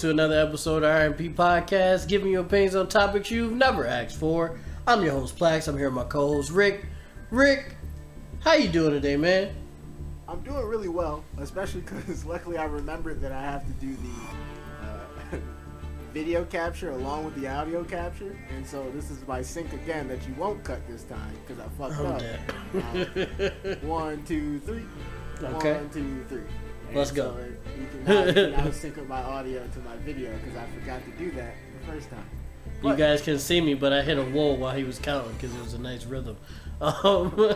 to another episode of RMP Podcast, giving you opinions on topics you've never asked for. I'm your host, Plax. I'm here with my co-host, Rick. Rick, how you doing today, man? I'm doing really well, especially because luckily I remembered that I have to do the uh, video capture along with the audio capture, and so this is my sync again that you won't cut this time because I fucked Oh, up. Uh, one, two, three. Okay. One, two, three. Let's go. So you now, now sync up my audio to my video because I forgot to do that the first time. You guys can see me, but I hit a wall while he was counting because it was a nice rhythm. Um,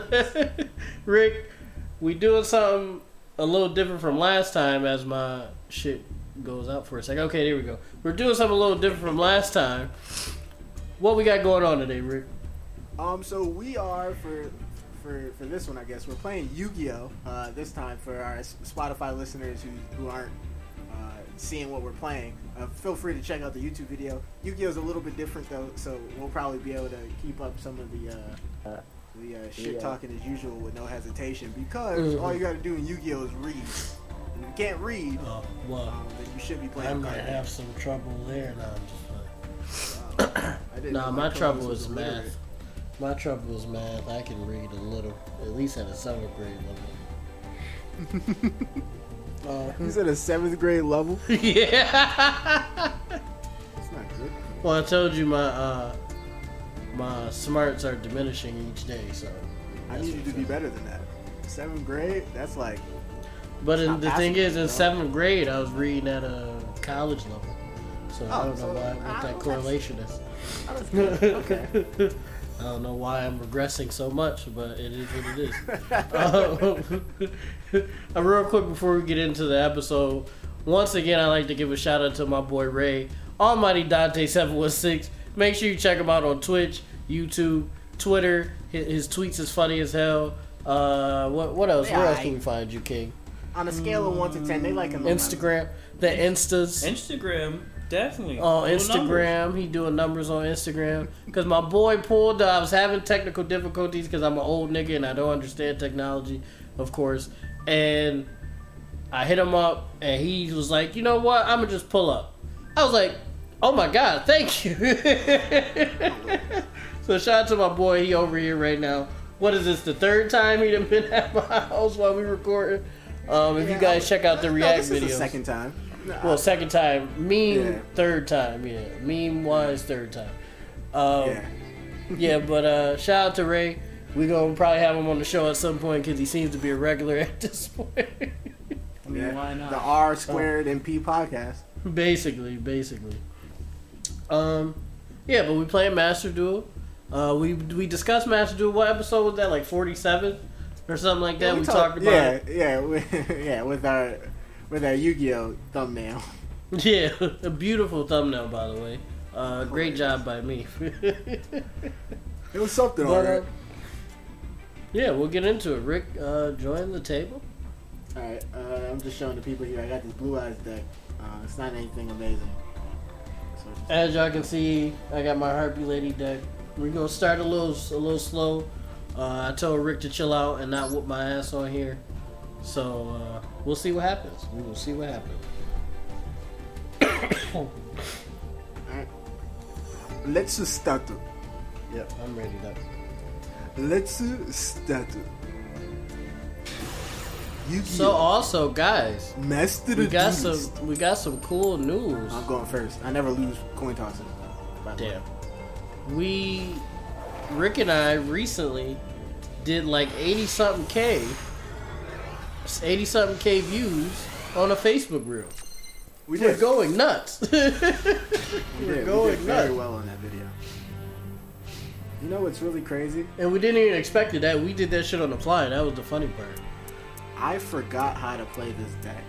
Rick, we doing something a little different from last time as my shit goes out for a second. Okay, there we go. We're doing something a little different from last time. What we got going on today, Rick? Um, so we are for for for this one, I guess we're playing Yu-Gi-Oh. Uh, this time for our Spotify listeners who who aren't uh, seeing what we're playing. Uh, feel free to check out the YouTube video. Yu-Gi-Oh is a little bit different though, so we'll probably be able to keep up some of the. Uh, the uh, shit Yeah. talking as usual with no hesitation because Mhm. all you got to do in Yu-Gi-Oh is read. And if you can't read, Oh, well, um, then you should be playing. I'm gonna have some trouble there. Now I'm just playing. Uh, I didn't Nah, my trouble was is illiterate. math. My trouble is math. I can read a little, at least at a seventh grade level. You at a seventh grade level. Uh, yeah. That's not good. Well, I told you my uh, my smarts are diminishing each day, so. I need you to be better than that. Seventh grade? That's like But in, the thing is, in seventh grade, I was reading at a college level, so I Oh, don't know why what that's- that correlation is. okay. I don't know why I'm regressing so much, but it is what it is. um, uh, real quick before we get into the episode, once again, I'd like to give a shout out to my boy Ray, Almighty Dante Seven One Six. Make sure you check him out on Twitch, YouTube, Twitter. His, his tweets is funny as hell. Uh, what what else? Where else can we find you, King? On a scale of one to ten, they like a low Instagram, the Instas. Instagram, definitely. on Little Instagram. numbers. He doing numbers on Instagram. Cause my boy pulled. Uh, I was having technical difficulties because I'm an old nigga and I don't understand technology, of course. And I hit him up and he was like, you know what? I'm gonna just pull up. I was like, oh my god, thank you. so shout out to my boy. He over here right now. What is this? The third time he done been at my house while we recording. Um, if you guys check out the No, React this is videos. the second time. No, Well, second time. Meme, Yeah. third time. Yeah. Meme wise, third time. Um, yeah. yeah. but uh, shout out to Ray. we going to probably have him on the show at some point because he seems to be a regular at this point. I mean, yeah. why not? The R squared and P podcast. basically, basically. Um, yeah, but we playing Master Duel. Uh, we we discussed Master Duel. What episode was that? Like forty seven or something like that. Yeah, we, talk- talked about. Yeah, it. yeah, with, yeah, with our with our Yu-Gi-Oh thumbnail. Yeah, a beautiful thumbnail, by the way. Uh, great job by me. It was something, But, alright. uh, yeah, we'll get into it. Rick, uh, join the table. All right, uh, I'm just showing the people here. I got this Blue Eyes deck. Uh, it's not anything amazing. So just- As y'all can see, I got my Harpy Lady deck. We're gonna start a little, a little slow. Uh, I told Rick to chill out and not whoop my ass on here. So uh, we'll see what happens. We will see what happens. Let's start. Yep, I'm ready to. Let's start. So also, guys, Master we got some, we got some cool news. I'm going first. I never lose coin tossing. by the way. Damn. We, Rick and I recently did like 80 something K, 80 something K views on a Facebook reel. We We're did. going nuts. we We're did. going we did very nuts. well on that video. You know what's really crazy? And we didn't even expect it that. We did that shit on the fly. That was the funny part. I forgot how to play this deck.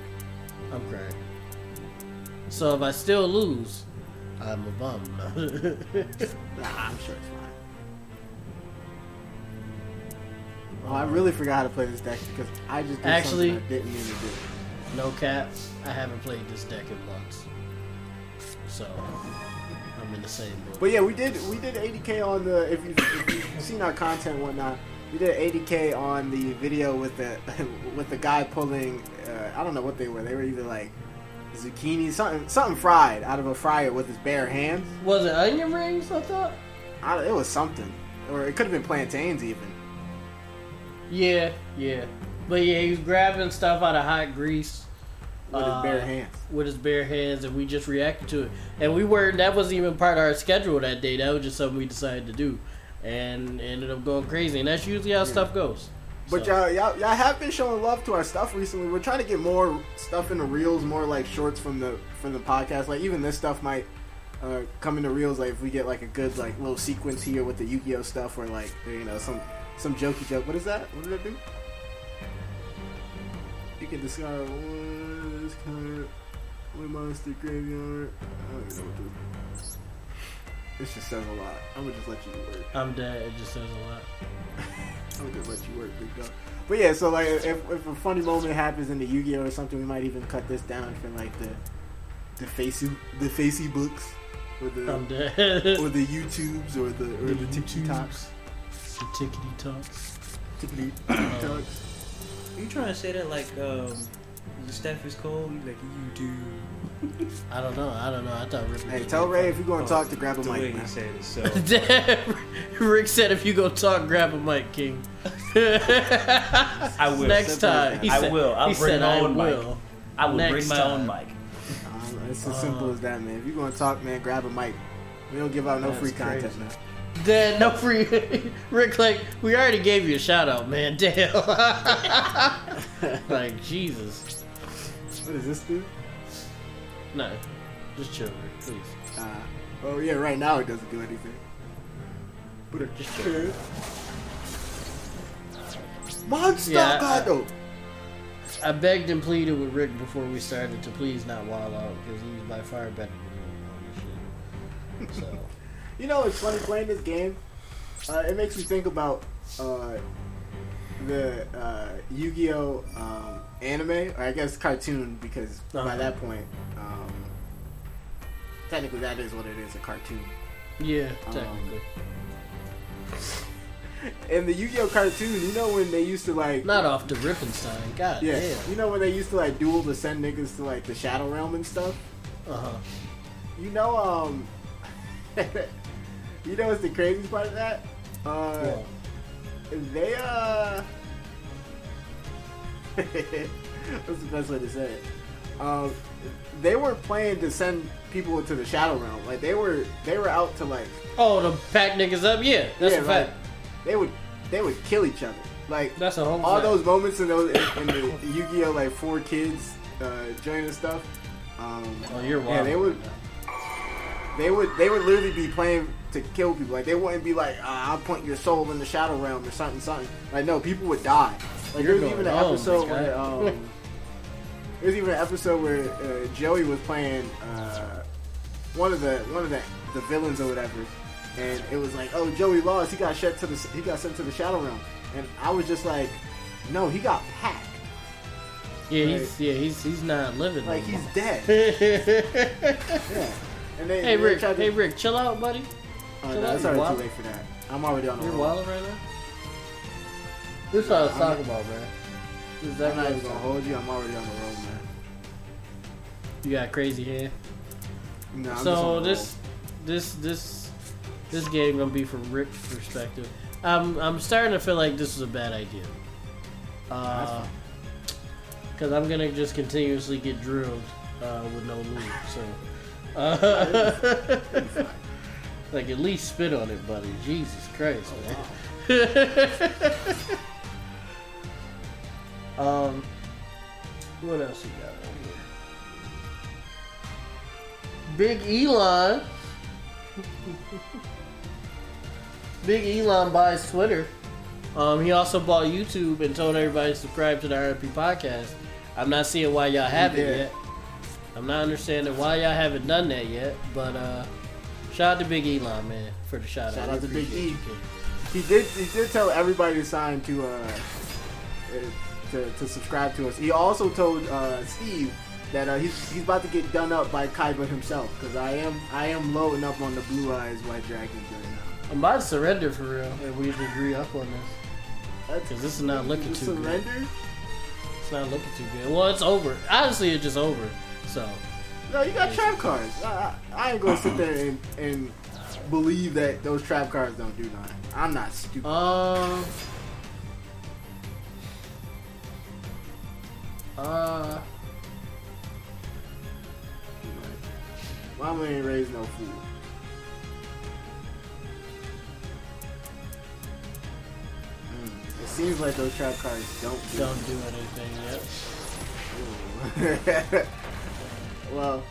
I'm crying. So if I still lose, I'm a bum. Nah, I'm sure Oh, I really forgot how to play this deck because I just did Actually- something I didn't mean to do. no cap. I haven't played this deck in months. So I'm in the same boat. But yeah, we did we did 80k on the if you've, if you've seen our content and whatnot. We did 80k on the video with the with the guy pulling. Uh, I don't know what they were. They were either like zucchini, something something fried out of a fryer with his bare hands. Was it onion rings? I thought. I, it was something, or it could have been plantains even. Yeah, yeah, but yeah, he was grabbing stuff out of hot grease With Uh, his bare hands. with his bare hands, and we just reacted to it. And we weren't. that wasn't even part of our schedule that day. That was just something we decided to do, and ended up going crazy. And that's usually how stuff goes. But So- y'all, y'all, y'all have been showing love to our stuff recently. We're trying to get more stuff in the reels, more like shorts from the from the podcast. Like even this stuff might uh, come into reels. Like if we get like a good like little sequence here with the Yu-Gi-Oh stuff, or like you know some some jokey joke. What is that? What did it do? You can discard one this card, one monster graveyard. I don't even know what this. This just says a lot. I'm gonna just let you work. I'm dead. It just says a lot. I'm gonna just let you work, big dog. But yeah, so like if, if a funny moment happens in the Yu-Gi-Oh or something, we might even cut this down for like the the facey the facey books or the I'm dead. or the YouTubes or the or the, TikToks. The tickety talks. Tickety Uh, talks. Are you trying to say that like um, Steph is cold? Like you do I don't know. I don't know. I thought Rick. was Hey, tell Ray if you're gonna Oh, talk to grab a the mic, he man. said it. So. Rick said, "If you go talk, grab a mic, King." I will. Next time, he I said, will. I'll he bring said, my "I own mic." will." I will Next bring my time. own mic. Um, it's as Uh, simple as that, man. If you're gonna talk, man, grab a mic. We don't give out no That's free content, crazy. man. Then no free. Rick, like we already gave you a shout out, man. Damn. like Jesus. What is this dude? No, just chill, Rick, please. Uh, oh yeah, right now it doesn't do anything. But it Just should. Monster Yeah, I- I begged and pleaded with Rick before we started to please not wild out because he's by far better than me on this shit. So You know, it's funny playing this game. Uh, it makes me think about uh, the uh, Yu-Gi-Oh um, anime, or I guess cartoon, because by Uh-huh. that point, um, technically that is what it is—a cartoon. yeah, Um, technically. In the Yu-Gi-Oh cartoon, you know when they used to like, Not off the Rippenstein. God yeah, damn. you know when they used to like duel to send niggas to like the Shadow Realm and stuff. Uh huh. You know, um, you know what's the craziest part of that? Uh, Well, they uh, what's the best way to say it? Um, they were playing to send people into the Shadow Realm. Like they were, they were out to like, oh, to pack niggas up. Yeah, that's yeah, a like, they would, they would kill each other. Like That's a whole. all fact. those moments in those in, in the Yu-Gi-Oh like four kids uh, joining stuff. Um, Oh, you're wild. yeah, they would. They would they would literally be playing to kill people. Like they wouldn't be like, uh, "I'll point your soul in the shadow realm" or something, something. Like no, people would die. Like You're there's even an home, episode where um, there's even an episode where uh, Joey was playing uh, one of the one of the, the villains or whatever, and it was like, "Oh, Joey lost. He got sent to the he got sent to the shadow realm," and I was just like, "No, he got packed. Yeah, he's yeah he's he's not living. Like no he's dead." Yeah. And they, hey they Rick, to- hey Rick, chill out, buddy. Oh, Chill no, out, it's already wild. too late for that. I'm already on the You're road. wilding right now. This is what I was I'm talking about, man. This is I'm not even gonna hold you. I'm already on the road, man. You got crazy hair. No, I'm just so on the this, this, this, this game gonna be from Rick's perspective. I'm, I'm starting to feel like this is a bad idea. That's Uh, because I'm gonna just continuously get drilled uh, with no lube. So, uh, like at least spit on it, buddy. Jesus Christ, man. um, what else you got on here? Big Elon. Big Elon buys Twitter. Um, he also bought YouTube and told everybody to subscribe to the RP podcast. I'm not seeing why y'all haven't yet. I'm not understanding why y'all haven't done that yet. But uh, shout out to Big Elon, man, for the shout, Shout out. out to Big E. He did. He did tell everybody to sign to uh, uh, to, to subscribe to us. He also told uh, Steve that uh, he's he's about to get done up by Kaiba himself because I am I am loading up on the Blue Eyes White Dragons right now. I'm about to surrender for real if we agree up on this. because this is not looking too good. surrender. It's not looking too good. Well, it's over. Honestly, it's just over. So No, you got trap cards. I, I, ain't gonna sit there and, and believe that those trap cards don't do nothing. I'm not stupid. Um. Uh. Mama ain't raised no fool. Mm, It seems like those trap cards don't do Don't do anything yet. Well,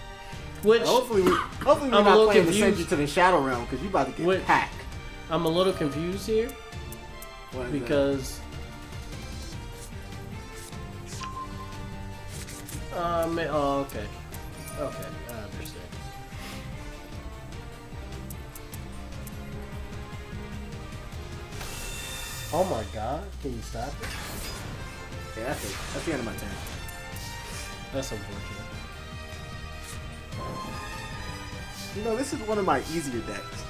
Which hopefully, we, hopefully we're I'm not playing to send you to the Shadow Realm because you about to get Which- packed. I'm a little confused here because. Uh, ma- oh, okay. Okay, I understand. Oh my god, can you stop it? yeah, that's it. That's the end of my turn. That's unfortunate. You know, this is one of my easier decks.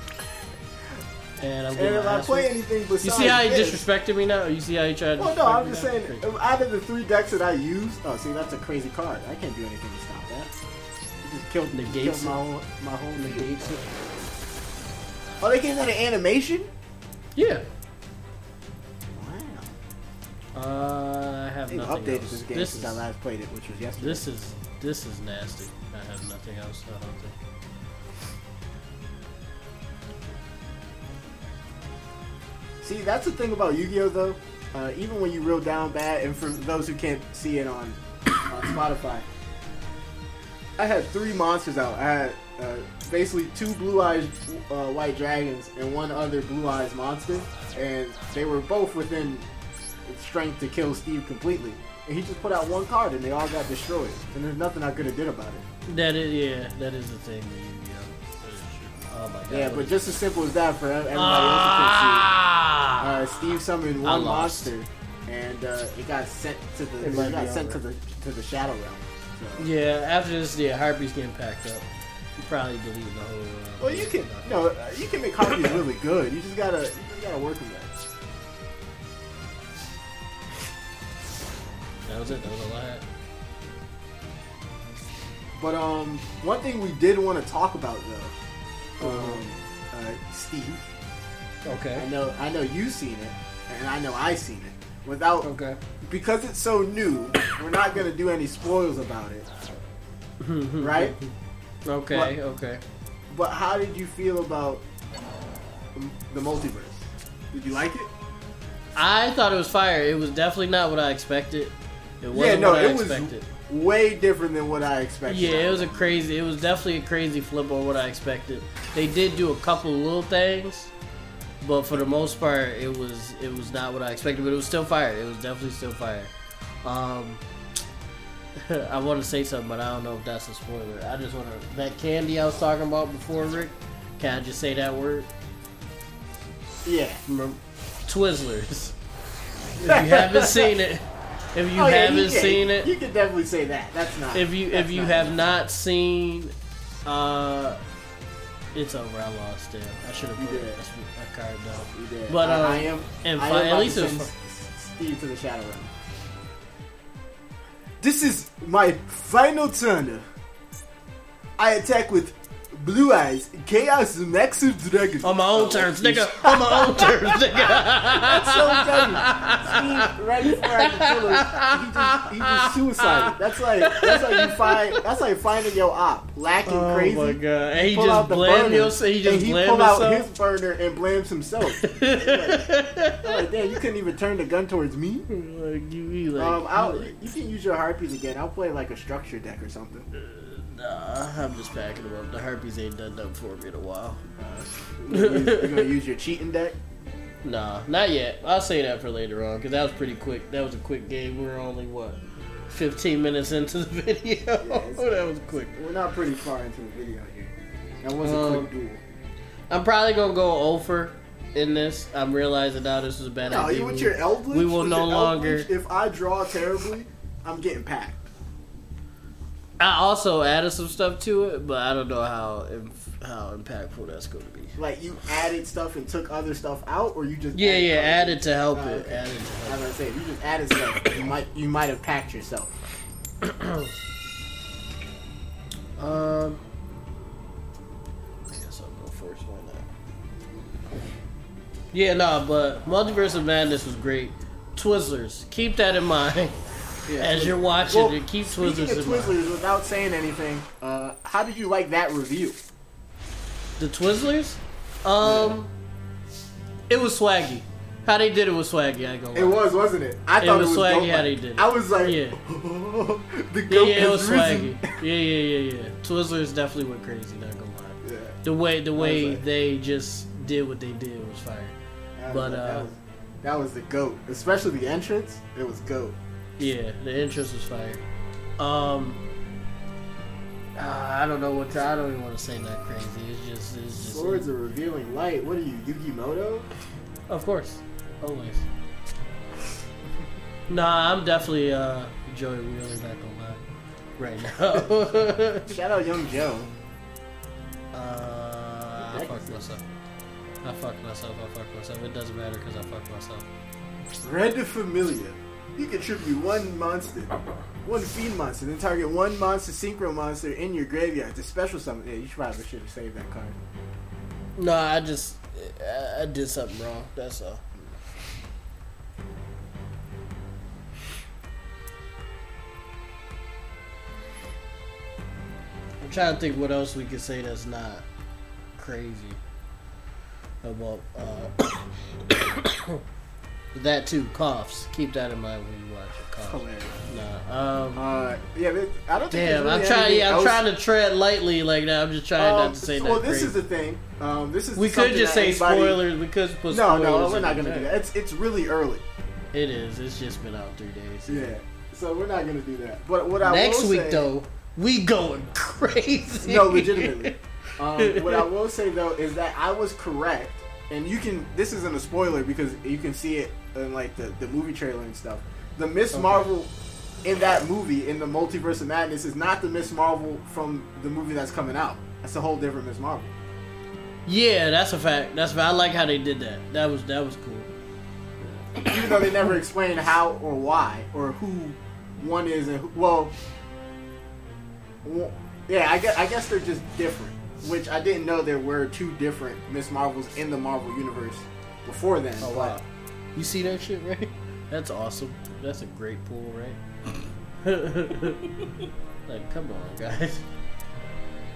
And I'm And if I play anything besides You see how he this, disrespected me now? You see how he tried to Well, no, I'm just saying, out of the three decks that I use, oh, see, that's a crazy card. I can't do anything to stop that. It just killed, Negates killed my whole, my whole. Negates it. Oh, they gave that an animation? Yeah. Wow. Uh, I have They've nothing updated else. this game this since is, I last played it, which was yesterday. This is this is nasty. I have nothing else. I don't think. See, that's the thing about Yu-Gi-Oh though. Uh, even when you reel down bad, and for those who can't see it on on Spotify, I had three monsters out. I had uh, basically two blue eyes uh, white dragons and one other blue eyes monster, and they were both within strength to kill Steve completely. And he just put out one card, and they all got destroyed. And there's nothing I could have did about it. That is yeah. That is the thing. That. Oh my god. Yeah, but just as simple as that for everybody ah! else to see. Uh, Steve summoned I one monster, and uh, it got sent to the It it got be sent to the to the Shadow Realm. So. yeah, after this, yeah, Harpy's getting packed up. You probably deleting the whole. Uh, Well, you can no, uh, you can make copies really good. You just gotta you just gotta work with that. That was it. That was all I had. But um, one thing we did want to talk about though, um, uh, Steve. I know I know you've seen it, and I know I've seen it. Without Okay. because it's so new, we're not gonna do any spoils about it, right? Okay. What? Okay. But how did you feel about the multiverse? Did you like it? I thought it was fire. It was definitely not what I expected. It wasn't yeah, no, what I it was expected. Way different than what I expected. Yeah, it was a crazy. It was definitely a crazy flip on what I expected. They did do a couple little things, but for the most part, it was it was not what I expected. But it was still fire. It was definitely still fire. Um, I want to say something, but I don't know if that's a spoiler. I just want to that candy I was talking about before, Rick. Can I just say that word? yeah. Remember, Twizzlers. If you haven't seen it, if you Oh, haven't can, seen it, you can definitely say that. That's not. if you if you have not seen uh it's over i lost it i should have put did. a card down You did. But, I, um, I am. and I am at least to send Steve to the Shadow Realm. This is my final turn. I attack with Blue Eyes, Chaos Nexus Dragon. on my own terms nigga on my own terms nigga That's so funny. Steve, right before I can kill him, he just, he just suicided. That's like that's like you find that's like finding your op lacking oh crazy. Oh my god and he pull just out the blamed burner, he just and he blamed pull out himself his burner and blames himself. like, like, damn, you couldn't even turn the gun towards me. like you like, Um, I'll, you can use your harpies again. I'll play like a structure deck or something. Nah i'm just packing them up the herpes ain't done that for me in a while You're gonna use, gonna use your cheating deck. nah not yet i'll say that for later on because that was pretty quick that was a quick game we were only what 15 minutes into the video it's- that was quick We're not pretty far into the video here. That was a Um, quick duel. I'm probably gonna go over in this. I'm realizing now this is a bad No, idea. you with your Eldritch. we will no longer- Eldritch, If I draw terribly, I'm getting packed. I also added some stuff to it, but I don't know how how impactful that's going to be. Like you added stuff and took other stuff out, or you just yeah added yeah added to help oh, it. Okay. Added to help. I was say if you just added stuff, you might you might have packed yourself. um, I guess I'll go first. Why not? Yeah, no, nah, but Multiverse of Madness was great. Twizzlers, keep that in mind. Yeah. as you're watching Well, it. Keep Speaking Twizzlers of. Twizzlers, without saying anything, uh, how did you like that review? The Twizzlers, um, it was swaggy. How they did it was swaggy. I ain't. It was, wasn't it? I It thought was it was swaggy dope. how they did it. I was like, Yeah. the goat yeah, it was risen. swaggy. Yeah, yeah, yeah, yeah. Twizzlers definitely went crazy. Not gonna lie. Yeah. The way the way like- they just did what they did was fire. That But, was, uh, that, was, that was the goat, especially the entrance. It was goat. Yeah, the interest was fire. Um, uh, I don't know what to, I don't even want to say that crazy. It's just, it's just. Swords are revealing light. What are you, Yugi Muto? Of course, always. nah, I'm definitely uh Joey Wheeler. Not gonna lie, right now. Shout out Young Joe. uh, I fucked myself. I fucked myself. I fucked myself. It doesn't matter because I fucked myself. Red Familia. You contribute one monster, one fiend monster, then target one monster synchro monster in your graveyard to special summon. Yeah, you probably should have saved that card. No, I just I, I did something wrong. That's all. I'm trying to think what else we could say that's not crazy about uh, that too. Coughs. Keep that in mind when you watch it. Coughs. Hilarious. Nah. Um. Uh, yeah, I don't think. Damn, I'm trying. Yeah, I'm else. trying to tread lightly like that. I'm just trying Um, not to say well, that. this crazy. is the thing. Um, this is we could just say anybody- spoilers. We could put No, no, we're not gonna do that. It's it's really early. It is. It's just been out three days. Yeah, so we're not gonna do that. But what I Next week say, though, we going crazy. no, legitimately. Um, what I will say though is that I was correct, and you can. This isn't a spoiler because you can see it in like the, the movie trailer and stuff. The Miss Okay. Marvel in that movie in the Multiverse of Madness is not the Miss Marvel from the movie that's coming out. That's a whole different Miss Marvel. Yeah, that's a fact. That's a fact. I like how they did that. That was that was cool. Even though they never explain how or why or who one is and who, well, w- yeah, I guess I guess they're just different. Which I didn't know there were two different Miss Marvels in the Marvel universe before then. Oh wow, you see that shit, right? That's awesome. That's a great pool, right? like, come on, guys.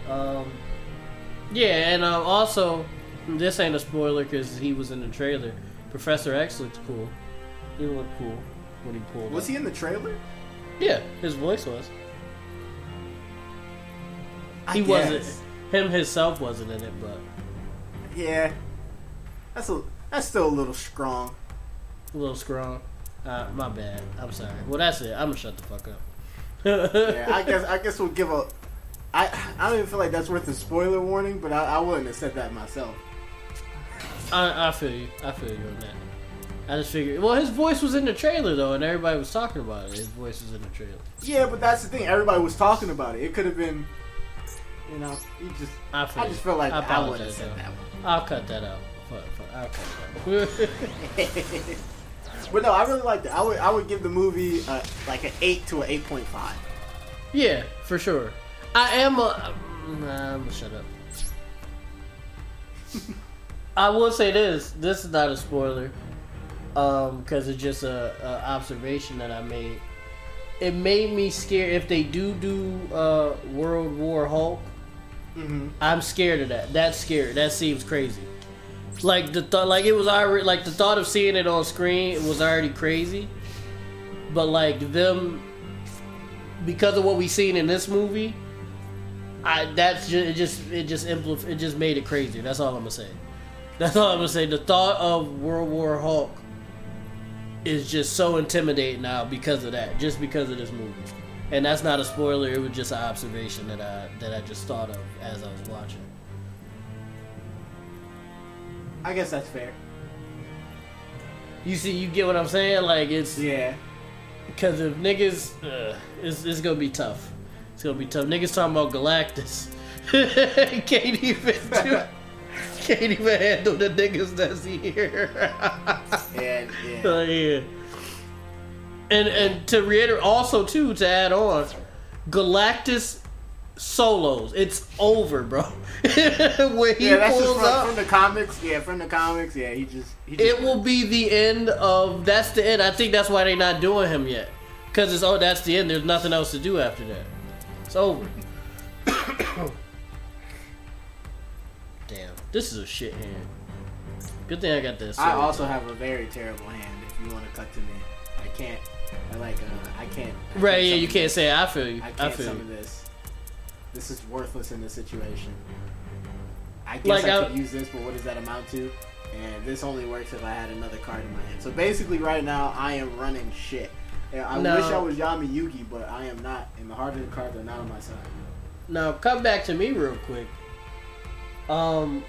Um, yeah, and um, also, this ain't a spoiler because he was in the trailer. Professor X looks cool. He looked cool when he pulled. Was up. he in the trailer? Yeah, his voice was. I He wasn't. Him himself wasn't in it, but Yeah, that's a that's still a little strong. a little strong. Uh, my bad. I'm sorry. Well, that's it. I'm gonna shut the fuck up. Yeah, I guess I guess we'll give a. I I don't even feel like that's worth a spoiler warning, but I, I wouldn't have said that myself. I, I feel you. I feel you on that. I just figured. Well, his voice was in the trailer though, and everybody was talking about it. His voice was in the trailer. Yeah, but that's the thing. Everybody was talking about it. It could have been, you know, you just. I feel. I just felt like I I, wouldn't have apologize. said that one. I'll cut that out. Fuck, fuck, I'll cut that. out. But no, I really liked it. I would I would give the movie uh, like an eight to an eight point five. yeah, for sure. I am a. Nah, I'm gonna shut up. I will say this. This is not a spoiler, um, because it's just a, a observation that I made. It made me scared if they do do uh, World War Hulk. Mm-hmm. I'm scared of that. That's scary. That seems crazy. Like the thought, like it was already like the thought of seeing it on screen was already crazy. But like them, because of what we seen in this movie, I that's just it just it just impl- it just made it crazy. That's all I'm gonna say. That's all I'm gonna say. The thought of World War Hulk is just so intimidating now because of that. Just because of this movie. And that's not a spoiler. It was just an observation that I that I just thought of as I was watching. I guess that's fair. You see, you get what I'm saying? Like it's Yeah. because if niggas, uh, it's, it's gonna be tough. It's gonna be tough. Niggas talking about Galactus. can't even do, can't even handle the niggas that's here. Yeah. Yeah. Yeah. And and to reiterate, also too to add on, Galactus solos. It's over, bro. when he yeah, that's just pulls from, up, from the comics. Yeah, from the comics. Yeah, he just he just it will be the end of. That's the end. I think that's why they're not doing him yet. Because it's oh, that's the end. There's nothing else to do after that. It's over. Damn, this is a shit hand. Good thing I got this. I also have a very terrible hand. If you want to cut to me, I can't. I like. Uh, I can't. I right. can't Yeah, you can't this. say. I feel you. I I, can't feel summon you. this. This is worthless in this situation. I guess Like, I I- could use this, but what does that amount to? And this only works if I had another card in my hand. So basically, right now, I am running shit. And I No. wish I was Yami Yugi, but I am not. And the hard-hitting cards are not on my side. Now come back to me real quick. Um,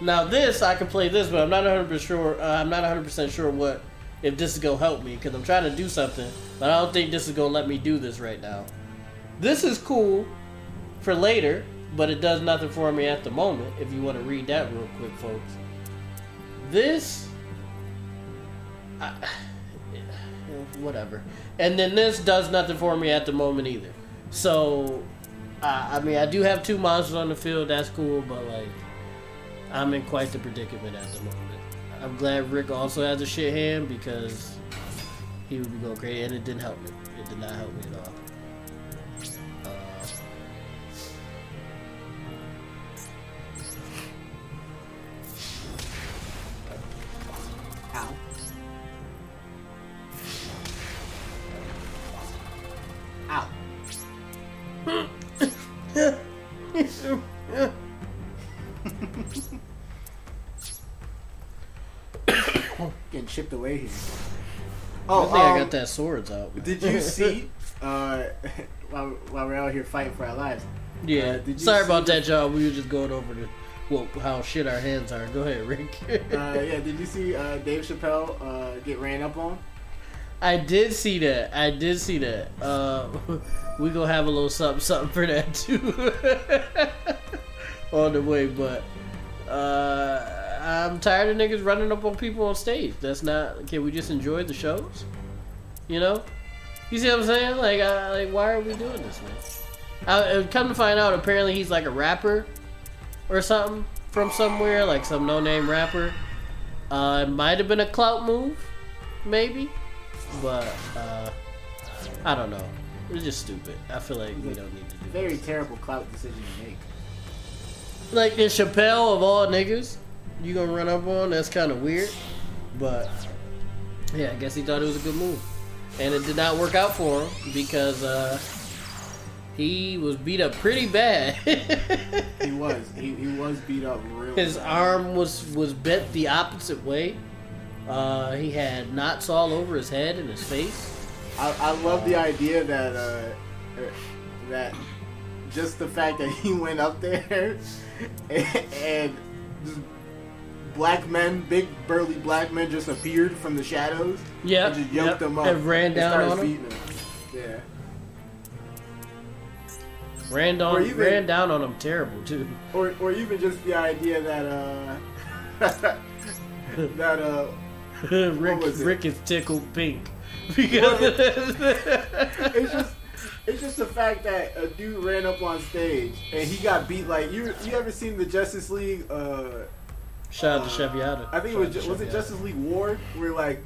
now this I can play this, but I'm not 100 percent sure. Uh, I'm not 100 percent sure what if this is gonna help me because I'm trying to do something, but I don't think this is gonna let me do this right now. This is cool for later, but it does nothing for me at the moment. If you want to read that real quick, folks. This, I, whatever. And then this does nothing for me at the moment either. So uh, I mean, I do have two monsters on the field. That's cool, but like, I'm in quite the predicament at the moment. I'm glad Rick also has a shit hand because he would be going crazy, and it didn't help me. It did not help me at all. Away here. I Oh, think I um, got that swords out. man. Did you see? uh, while, while we're out here fighting for our lives. yeah. uh, did you Sorry about that, y'all. We were just going over the well, how shit our hands are. Go ahead, Rick. Uh, yeah, did you see uh, Dave Chappelle uh, get ran up on? I did see that. I did see that. Uh, we gonna have a little something, something for that too on the way. But uh, I'm tired of niggas running up on people on stage. That's not. Can we just enjoy the shows? You know. You see what I'm saying? Like, uh, like why are we doing this, man? I, come to find out, apparently he's like a rapper or something from somewhere, like some no-name rapper. Uh, it might have been a clout move, maybe but uh, I don't know. It's just stupid. I feel like we don't need to do Very this. terrible clout decision to make. Like the Chappelle of all niggas, you gonna run up on? That's kind of weird. But yeah, I guess he thought it was a good move, and it did not work out for him because uh, he was beat up pretty bad. He was. He, he was beat up real His bad. arm was was bent the opposite way. Uh, he had knots all over his head and his face. I, I love the idea that uh, uh, that just the fact that he went up there and, and just black men, big burly black men, just appeared from the shadows. Yeah, and just yoked yep, them up and ran down started on beating them. Yeah. Ran down, even- ran down on them terrible too. or or even just the idea that uh that uh Rick? Rick is tickled pink because it's just it's just the fact that a dude ran up on stage and he got beat like you you ever seen the Justice League uh shout out to Cheviata. I think it was ju- was it Justice League War where like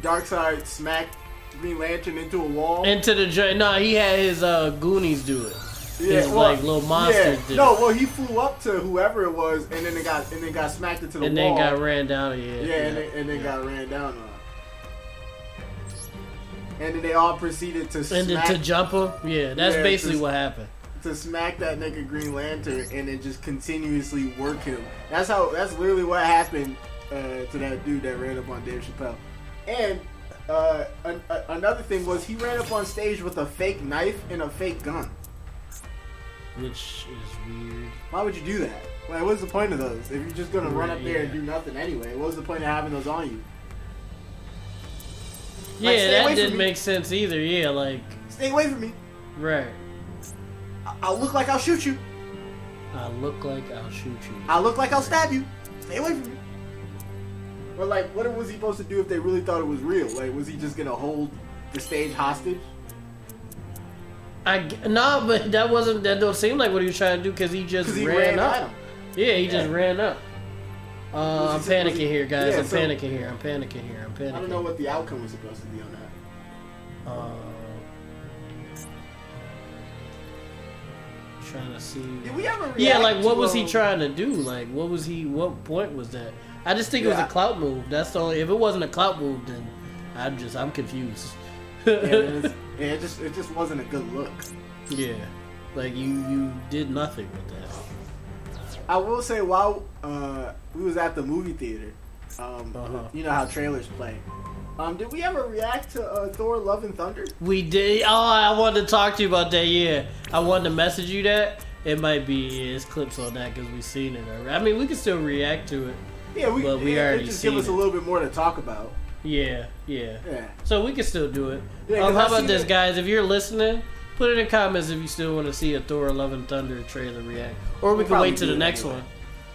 Darkseid smacked Green Lantern into a wall into the. No, he had his uh, Goonies do it. yeah, his, like, little monsters yeah. did no well he flew up to whoever it was and then it got and then got smacked into the and wall And then got ran down. Yeah, Yeah, yeah. and then, and then got ran down on. And then they all proceeded to and smack, then to jump him. Yeah, that's Yeah, basically just- what happened. To smack that nigga Green Lantern and then just continuously work him. That's how. That's literally what happened uh, to that dude that ran up on Dave Chappelle. And uh, an, a, another thing was he ran up on stage with a fake knife and a fake gun. Which is weird. Why would you do that? Like, what's the point of those? If you're just gonna run up there and do nothing anyway, what was the point of having those on you? Yeah, stay that from didn't me. make sense either. Yeah, like Stay away from me. right. I- I'll look like I'll shoot you. I look like I'll shoot you. I look like I'll stab you. Stay away from me. Or like, what was he supposed to do if they really thought it was real? Like, was he just gonna hold the stage hostage? I g- nah, but that wasn't that don't seem like what he was trying to do because he just he ran, ran up. at him. Yeah, he just ran up. Uh, I'm he- panicking he- here, guys. yeah, I'm so- panicking here. I'm panicking here. I'm panicking. I don't know what the outcome was supposed to be on that. Uh, trying to see. Did we ever? Yeah, like what was he trying to do? Like what was he? What point was that? I just think it was a clout move. That's the only. If it wasn't a clout move, then I'm just I'm confused. Yeah, it, was- yeah, it just it just wasn't a good look. yeah, like you you did nothing with that. I will say while uh, we was at the movie theater, um, Uh-huh. you know how trailers play. Um, did we ever react to uh, Thor: Love and Thunder? We did. Oh, I wanted to talk to you about that. Yeah, I wanted to message you that. It might be yeah, it's clips on that because we've seen it. Already. I mean, we can still react to it. Yeah, we. But we yeah, it already just give us a little bit more to talk about. Yeah, yeah. Yeah. So we can still do it. Yeah, um, how about this, it- guys? If you're listening, put it in comments if you still want to see a Thor: Love and Thunder trailer react, or we We'll can wait to the next anyway. one.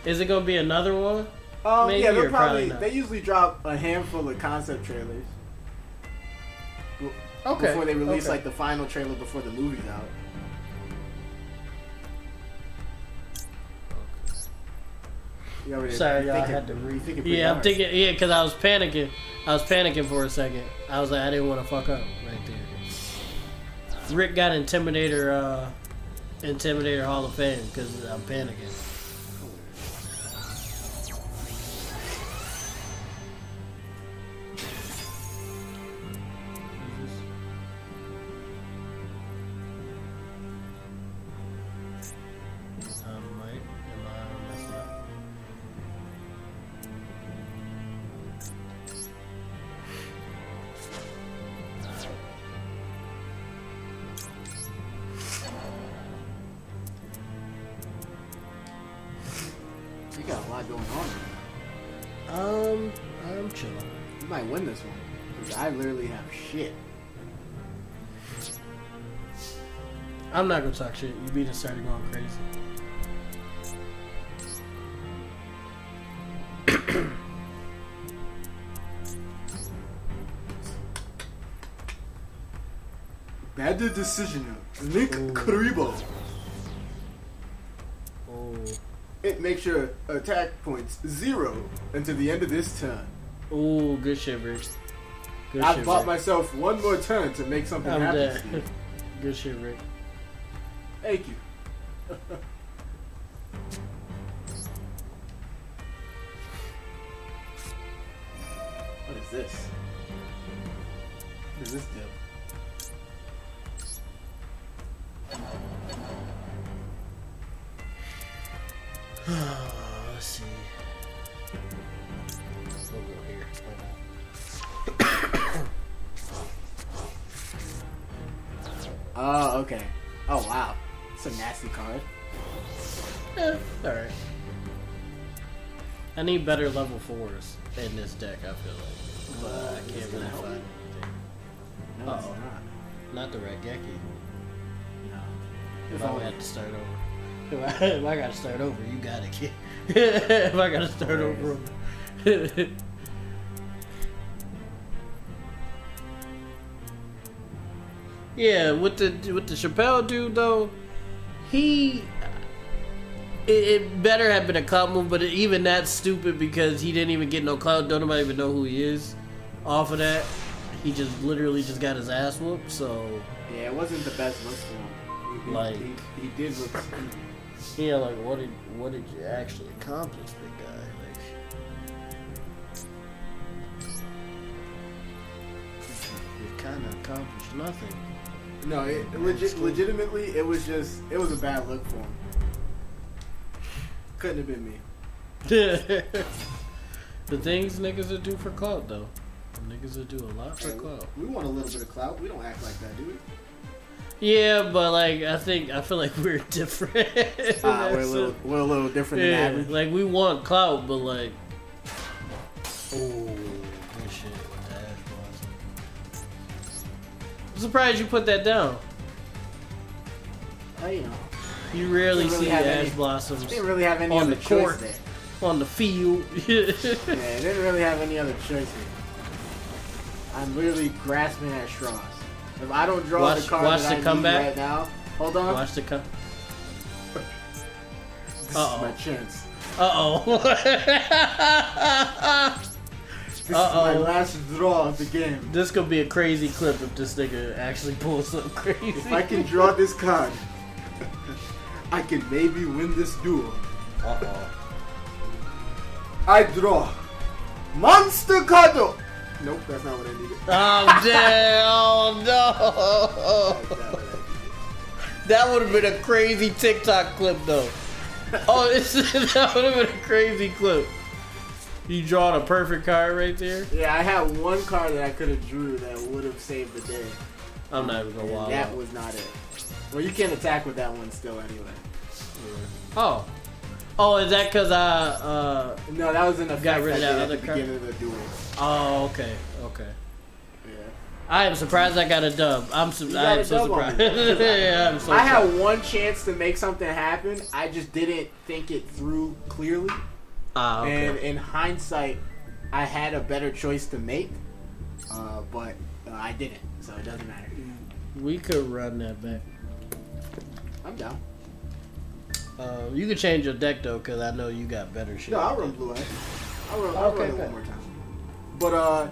Is it gonna be another one? Um, Maybe yeah, they'll probably probably they usually drop a handful of concept trailers Okay. before they release okay. like the final trailer before the movie's out. Already- Sorry, y'all. I had to read. Yeah, I'm thinking. Yeah, because I was panicking. I was panicking for a second. I was like, I didn't want to fuck up right there. Rick got Intimidator, uh, Intimidator Hall of Fame because I'm panicking. Shit. You us started going crazy. Bad decision. Nick Ooh. Kuriboh. Oh, It makes your attack points zero until the end of this turn. oh, good shit, Rick. Good I've shit, bought Rick. myself one more turn to make something I'm happen. good shit, Rick. Thank you. what is this? What does this do? Ah, let's see. We'll go here. Oh, okay. Oh, wow. It's a nasty card. Eh, alright. I need better level fours in this deck, I feel like. But I can't really help find anything. No, Uh-oh. not. Not the Raigeki. No. If I had to start over. If I, if I gotta start over, you got it, kid. if I gotta start over. yeah, with the with the Chappelle dude though, he it, better have been a clout move, but even that's stupid because he didn't even get no clout. Don't nobody even know who he is. Off of that, he just literally just got his ass whooped. So Yeah, it wasn't the best look for him. He- Like- he, he did look stupid. Yeah, like what did what did you actually accomplish, big guy? Like you kind of accomplished nothing. No, it, legit, legitimately, it was just, it was a bad look for him. Couldn't have been me. the things niggas will do for clout, though. Niggas will do a lot for Hey, clout. we want a little bit of clout. We don't act like that, do we? Yeah, but like I think I feel like we're different. Ah, we're a little, we're a little different than yeah, average. like we want clout, but like, oh, I'm surprised you put that down. I, you know, You rarely really see Ash any- blossoms didn't really have any On other the choice court. there. on the field. Yeah, didn't really have any other choice here. I'm literally grasping at straws. If I don't draw Watch- the card watch that the I comeback. right now, hold on. Watch the come. This Uh-oh. is my chance. Uh oh. This is my Uh-oh. last draw of the game. this could be a crazy clip if this nigga actually pulls something crazy. If I can draw this card, I can maybe win this duel. Uh oh. I draw Monster Kado. Nope, that's not what I needed. Oh damn! Oh no! not what I needed. That would have been a crazy TikTok clip though. Oh, that would have been a crazy clip. You drawing a perfect card right there. Yeah, I had one card that I could have drew that would have saved the day. I'm not even gonna lie. that was not it. Well, you can't attack with that one still anyway. Oh. Oh, is that because I? Uh, No, that was an effect Got rid of that other at the card? beginning of the duel. oh, okay, okay. Yeah. I am surprised I got a dub. I'm su- I am so surprised. yeah, I'm so. I surprised. had one chance to make something happen. I just didn't think it through clearly. Ah, okay. And in hindsight, I had a better choice to make, uh, but uh, I didn't, so it doesn't matter. we could run that back. I'm down. Uh, you could change your deck though, cause I know you got better shit. No, I'll run blue eye. I'll run, I'll Okay, run it good. one more time. But uh,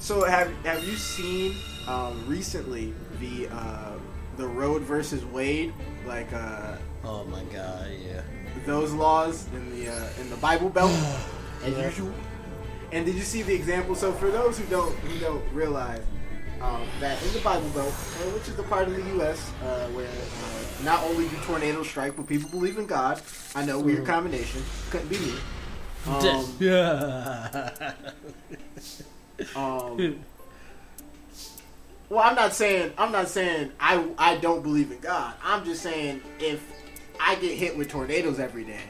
so have have you seen um, recently the uh, the Roe versus Wade like uh, Oh my god, yeah. Those laws in the uh, in the Bible Belt as Yeah. usual? And did you see the example? So for those who don't who don't realize um, that in the Bible Belt, uh, which is the part of the U.S. Uh, where uh, not only do tornadoes strike, but people believe in God. I know, weird Mhm. combination. Couldn't be me. Um, yeah. um, well, I'm not saying I'm not saying I I don't believe in God. I'm just saying if I get hit with tornadoes every day,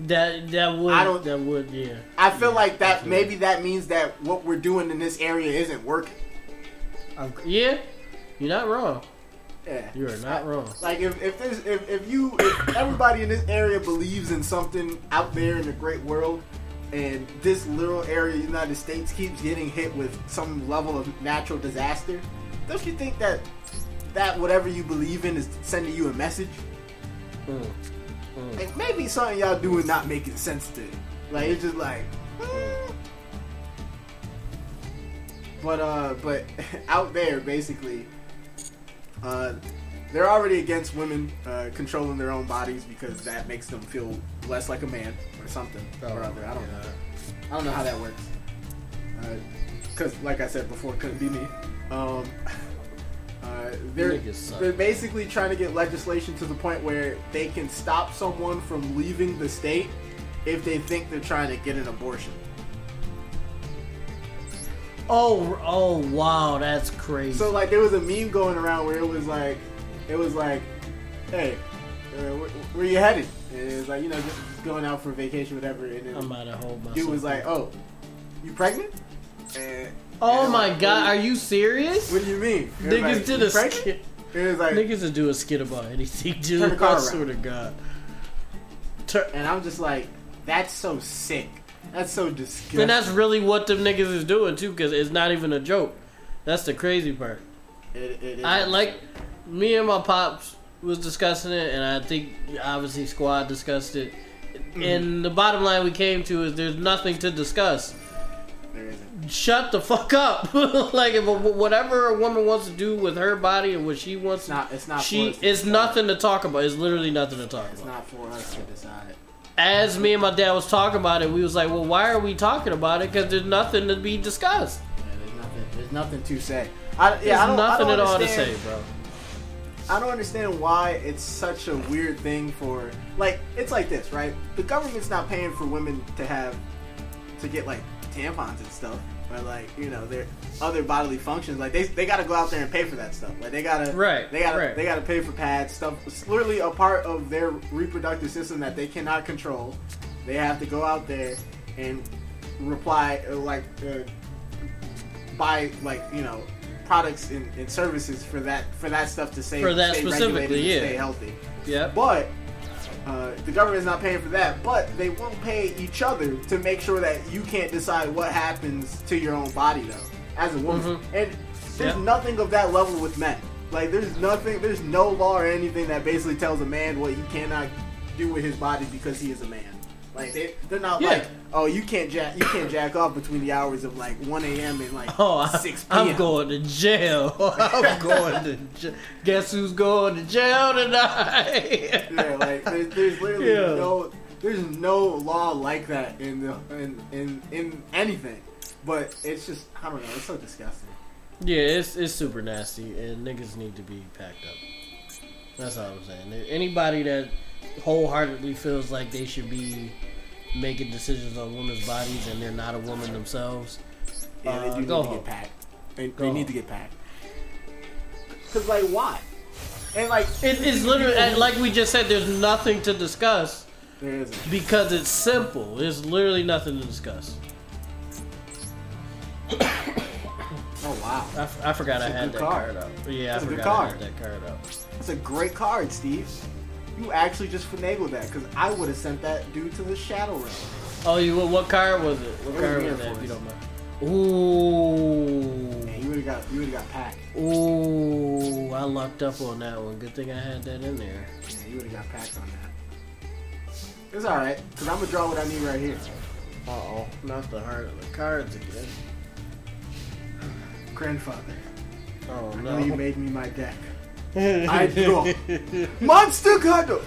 that that would I don't- that would yeah. I feel like that Absolutely. maybe that means that what we're doing in this area isn't working. I'm- yeah, you're not wrong. Yeah. You are not wrong. Like if if there's if, if you if everybody in this area believes in something out there in the great world and this little area of the United States keeps getting hit with some level of natural disaster, don't you think that that whatever you believe in is sending you a message? Mm. Mm. Like maybe something y'all doing not making sense to you. Like it's just like hmm. But uh but out there basically uh they're already against women uh, controlling their own bodies because that makes them feel less like a man or something or other. I don't know. I don't know how that works. Because, like I said before, it couldn't be me. Um, uh, they're, they're basically trying to get legislation to the point where they can stop someone from leaving the state if they think they're trying to get an abortion. Oh, oh, wow, that's crazy. So, like, there was a meme going around where it was like, it was like, hey, uh, where, where you headed? And it was like, you know, just, just going out for vacation, whatever. And then I'm hold myself. dude was like, oh, you pregnant? And, oh my like, god, are you serious? What do you mean? Niggas like, did a skit. Like, Niggas would do a skit about anything, dude. Turn the car I swear to God. Tur- and I'm just like, that's so sick. That's so disgusting. and that's really what them niggas is doing too, because it's not even a joke. That's the crazy part. It, it is. I like me and my pops was discussing it, and I think obviously Squad discussed it. Mm-hmm. And the bottom line we came to is there's nothing to discuss. There isn't. Shut the fuck up. like if a, whatever a woman wants to do with her body and what she wants, It's not. It's not. she for us to it's nothing to talk about. It's literally nothing to talk It's about. It's not for us to decide. As me and my dad was talking about it, we was like, well, why are we talking about it? Because there's nothing to be discussed. Yeah, there's nothing. There's nothing to say. I, yeah, There's I don't, nothing I at don't all to say, bro. I don't understand why it's such a weird thing for like it's like this, right? The government's not paying for women to have to get like tampons and stuff, or like you know their other bodily functions. Like they they got to go out there and pay for that stuff. Like they gotta Right, They gotta right. they gotta pay for pads stuff. It's literally a part of their reproductive system that they cannot control. They have to go out there and reply uh, like uh, buy like you know products and, and services for that for that stuff to stay For that stay specifically, yeah. stay healthy. Yeah, But uh, the government is not paying for that. But they won't pay each other to make sure that you can't decide what happens to your own body though, as a woman. Mhm. And there's Yep. nothing of that level with men. Like there's nothing, there's no law or anything that basically tells a man what he cannot do with his body because he is a man. Like they, they're not Yeah. like, oh, you can't jack, you can't jack off between the hours of like 1 a.m. and like Oh, 6 p.m. I'm going to jail. I'm going to jail. Guess who's going to jail tonight? Yeah, like there's, there's literally Yeah. no, there's no law like that in the in in in anything. But it's just, I don't know, it's so disgusting. yeah, it's it's super nasty, and niggas need to be packed up. That's all I'm saying. Anybody that wholeheartedly feels like they should be making decisions on women's bodies and they're not a woman themselves, Yeah, Uh, they do need go to home. get packed. They, they need to get packed. Cause like why? And like it, it's literally and like we just said. There's nothing to discuss there isn't. because it's simple. There's literally nothing to discuss. Oh wow, I, f- I forgot I had that card. card up. Yeah, That's I a good forgot I had that card up. that's a great card, Steve. You actually just finagled that because I would have sent that dude to the Shadow Realm. Oh, you what, card was it? What card was that? If you don't mind. Ooh, Man, you would have got you would have got packed. ooh, I locked up on that one. Good thing I had that in there. Yeah, you would have got packed on that. It's all right because I'm gonna draw what I need right here. Uh oh, not the heart of the cards again. Grandfather, Oh no. you made me my deck. I draw. Monster card. Uh,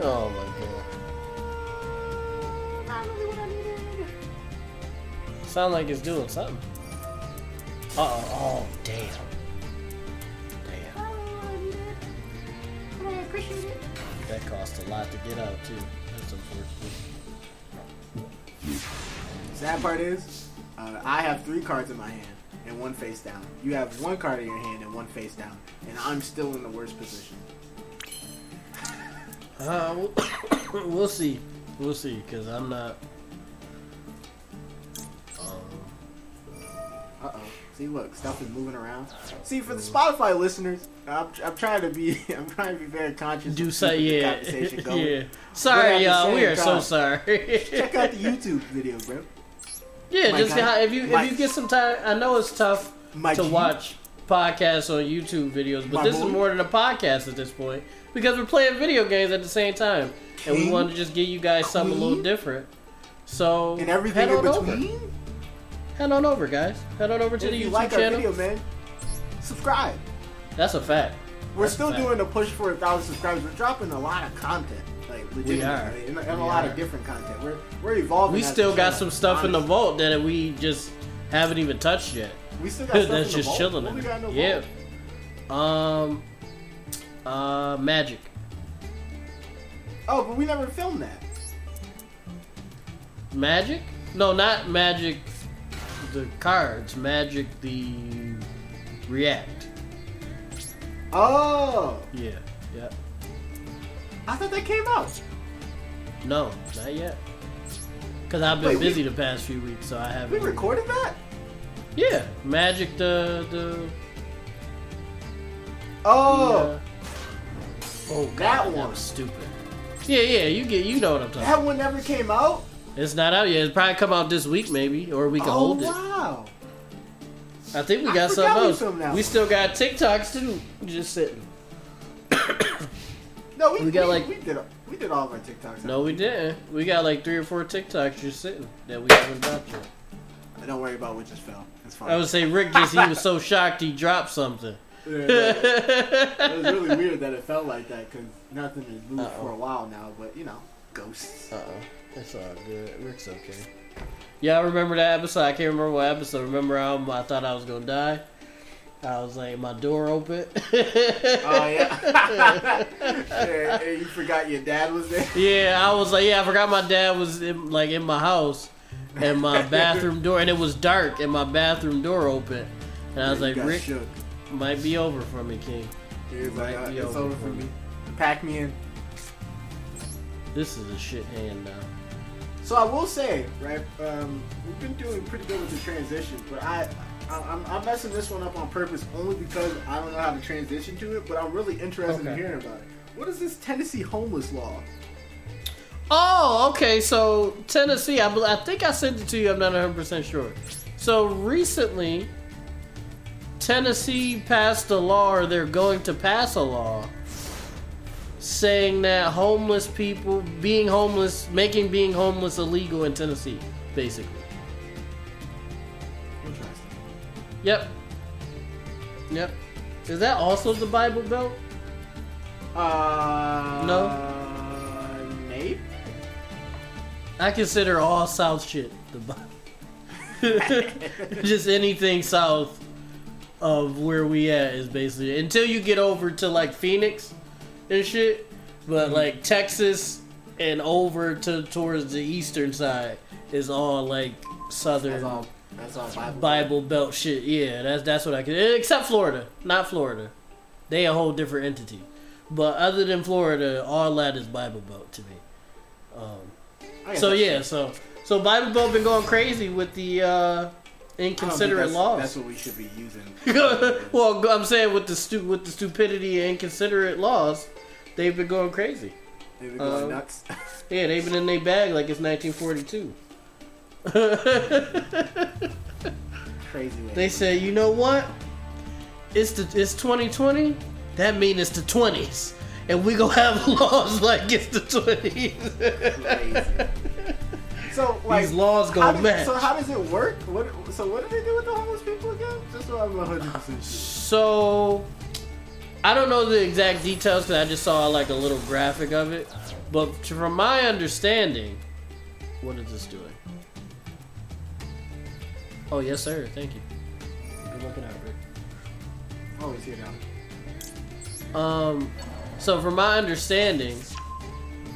Oh my god. not really what I needed. Sound like it's doing something. Uh oh. Oh damn. Damn. I appreciate it. That cost a lot to get out too. That's unfortunate. Sad part is, uh, I have three cards in my hand and one face down. You have one card in your hand and one face down, and I'm still in the worst position. Uh, we'll, we'll see. We'll see, because I'm not. Um, Uh oh. See, look, stuff is moving around. See, for the Spotify listeners, I'm, I'm trying to be, I'm trying to be very conscious. do so, yeah. conversation going. yeah. Sorry, y'all. We are so sorry. Check out the YouTube video, bro. Yeah, just I- if you if you get some time. I know it's tough to you- watch podcasts on YouTube videos, but this boy. is more than a podcast at this point because we're playing video games at the same time, and we want to just give you guys something a little different. So And everything head in on over. Head on over, guys. Head on over to If the you YouTube like our channel. video, man, subscribe. That's a fact. We're That's still doing a push for a thousand subscribers. We're dropping a lot of content, like legitimately, are. and, and a lot are. of different content. We're we're evolving. We still got some stuff in the vault that we just haven't even touched yet. We still got stuff That's in the just vault? chilling. What we got in the yeah. vault? Um. Uh, magic. Oh, but we never filmed that. Magic? No, not magic. The cards. Magic. The react. Oh, Yeah. Yeah. I thought that came out. No, not yet. Cause I've been Wait, we- busy the past few weeks, so I haven't. We recorded that. Yeah, magic. The the. Oh, the, oh, God, That that one. was stupid. Yeah, yeah, you get, you know what I'm talking. about. that one never came out. It's not out yet. It's probably come out this week, maybe, or we can oh hold it. wow. I think we I got forgot something we else. filmed that We one. still got TikToks too, just sitting. No, we, We got, like- we did we did all of our TikToks. No, we didn't. We got like three or four TikToks just sitting that we haven't dropped yet. I Don't worry about what just fell. It's fine. I would say Rick just he was so shocked he dropped something. Yeah, it was really weird that it felt like that because nothing has moved Uh-oh. for a while now. But you know, ghosts. Uh oh, it's all good. Rick's okay. Yeah, I remember that episode. I can't remember what episode. Remember um, I thought I was gonna die. I was like, my door open. Oh yeah. yeah, yeah, you forgot your dad was there. Yeah, I was like, yeah, I forgot my dad was in, like in my house, and my bathroom door, and it was dark, and my bathroom door open, and I was You like, Rick, shook. might be over for me, King. He was like, Might uh, be it's over over for me. me. Pack me in. This is a shit hand now. So I will say, right? Um, we've been doing pretty good with the transition, but I I'm, I'm messing this one up on purpose only because I don't know how to transition to it. But I'm really interested in hearing about it. What is this Tennessee homeless law? Oh, okay. So Tennessee, I, I think I sent it to you. I'm not 100 percent sure. So recently, Tennessee passed a law, or they're going to pass a law, saying that homeless people, being homeless, making being homeless illegal in Tennessee, basically. Yep. Yep. Is that also the Bible Belt? Uh, No. Maybe. I consider all South shit the Bible. Just anything south of where we at is basically until you get over to like Phoenix and shit. But Mm-hmm. like Texas and over to towards the eastern side is all like southern all. That's all Bible. Bible Belt shit. Yeah, that's that's what I can. Except Florida, not Florida. They a whole different entity. But other than Florida, all that is Bible Belt to me. Um, so yeah, so so Bible Belt been going crazy with the uh, I don't think inconsiderate that's, laws. That's what we should be using. well, I'm saying with the stu- with the stupidity and inconsiderate laws, they've been going crazy. They've been going Um, nuts. Yeah, they've been in their bag like it's 1942. Crazy. way. they say, you know what? It's the it's 2020. That means it's the 20s, and we gonna have laws like it's the 20s. Crazy. So like These laws does- match. So how does it work? What? So what do they do with the homeless people again? Just so I'm 100 percent. So, I don't know the exact details because I just saw like a little graphic of it. But from my understanding, what is this doing? Oh yes, sir. Thank you. Good looking out, Rick. Always here now. Um, so from my understanding,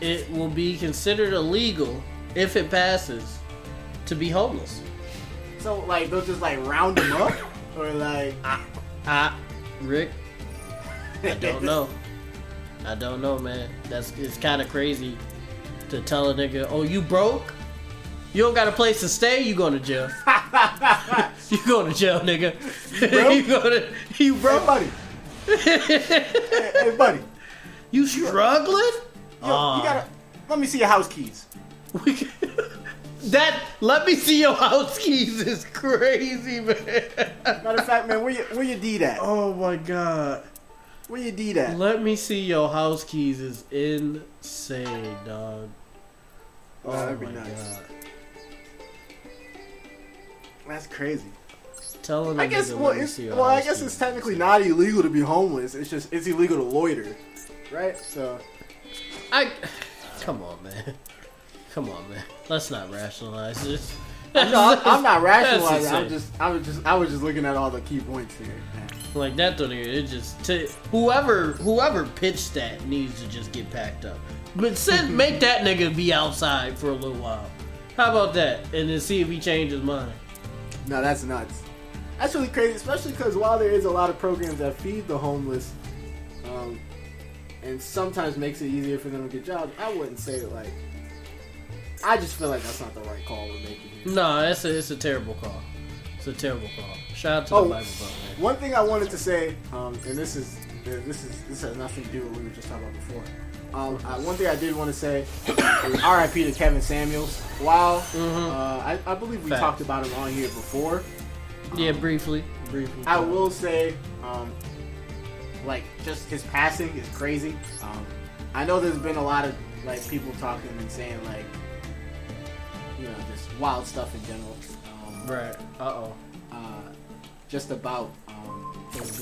it will be considered illegal if it passes to be homeless. So like they'll just like round them up, or like Ah, Rick, I don't know. I don't know, man. That's it's kind of crazy to tell a nigga, "Oh, you broke? You don't got a place to stay? You going to jail? you going to jail, nigga? you going to you Hey broke? buddy. hey, hey, buddy. You struggling? Yo, Ah. you gotta. Let me see your house keys. We can- that let me see your house keys is crazy, man. Matter of fact, man, where you where your deed at? Oh my god. Where your deed at? Let me see your house keys is insane, dog. Oh, that'd be nice. That's crazy. Tell him. I guess. Well, it's, well, I guess it's technically not illegal to be homeless. It's just it's illegal to loiter, right? So I. Come on, man. Come on, man. Let's not rationalize this. no, I'm, I'm not rationalizing. I'm just I was just I was just looking at all the key points here. Like that don't even. It just t- whoever whoever pitched that needs to just get packed up. But send make that nigga be outside for a little while. How about that? And then see if he changes mind. No, that's nuts. That's really crazy, especially because while there is a lot of programs that feed the homeless, um, and sometimes makes it easier for them to get jobs, I wouldn't say that like. I just feel like that's not the right call we're making here. No, it's a it's a terrible call. It's a terrible call. Shout out to Oh. the Bible Belt. One thing I wanted to say, um, and this is this is this has nothing to do with what we were just talking about before. Um, uh, one thing I did want to say R.I.P. to Kevin Samuels. While Mhm. uh, I, I believe we Facts. talked about him on here before, Yeah, briefly, briefly. I will say, um, like, just his passing is crazy. Um, I know there's been a lot of like people talking and saying like, you know, just wild stuff in general. Um, Right. Uh oh. uh, just about um,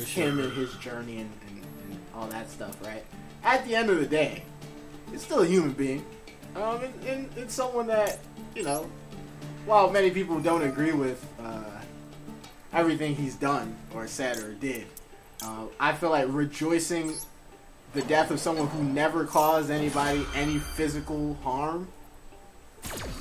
him and his journey and, and, and all that stuff, right? At the end of the day, it's still a human being. Um, and, and it's someone that, you know, while many people don't agree with uh, everything he's done or said or did, uh, I feel like rejoicing the death of someone who never caused anybody any physical harm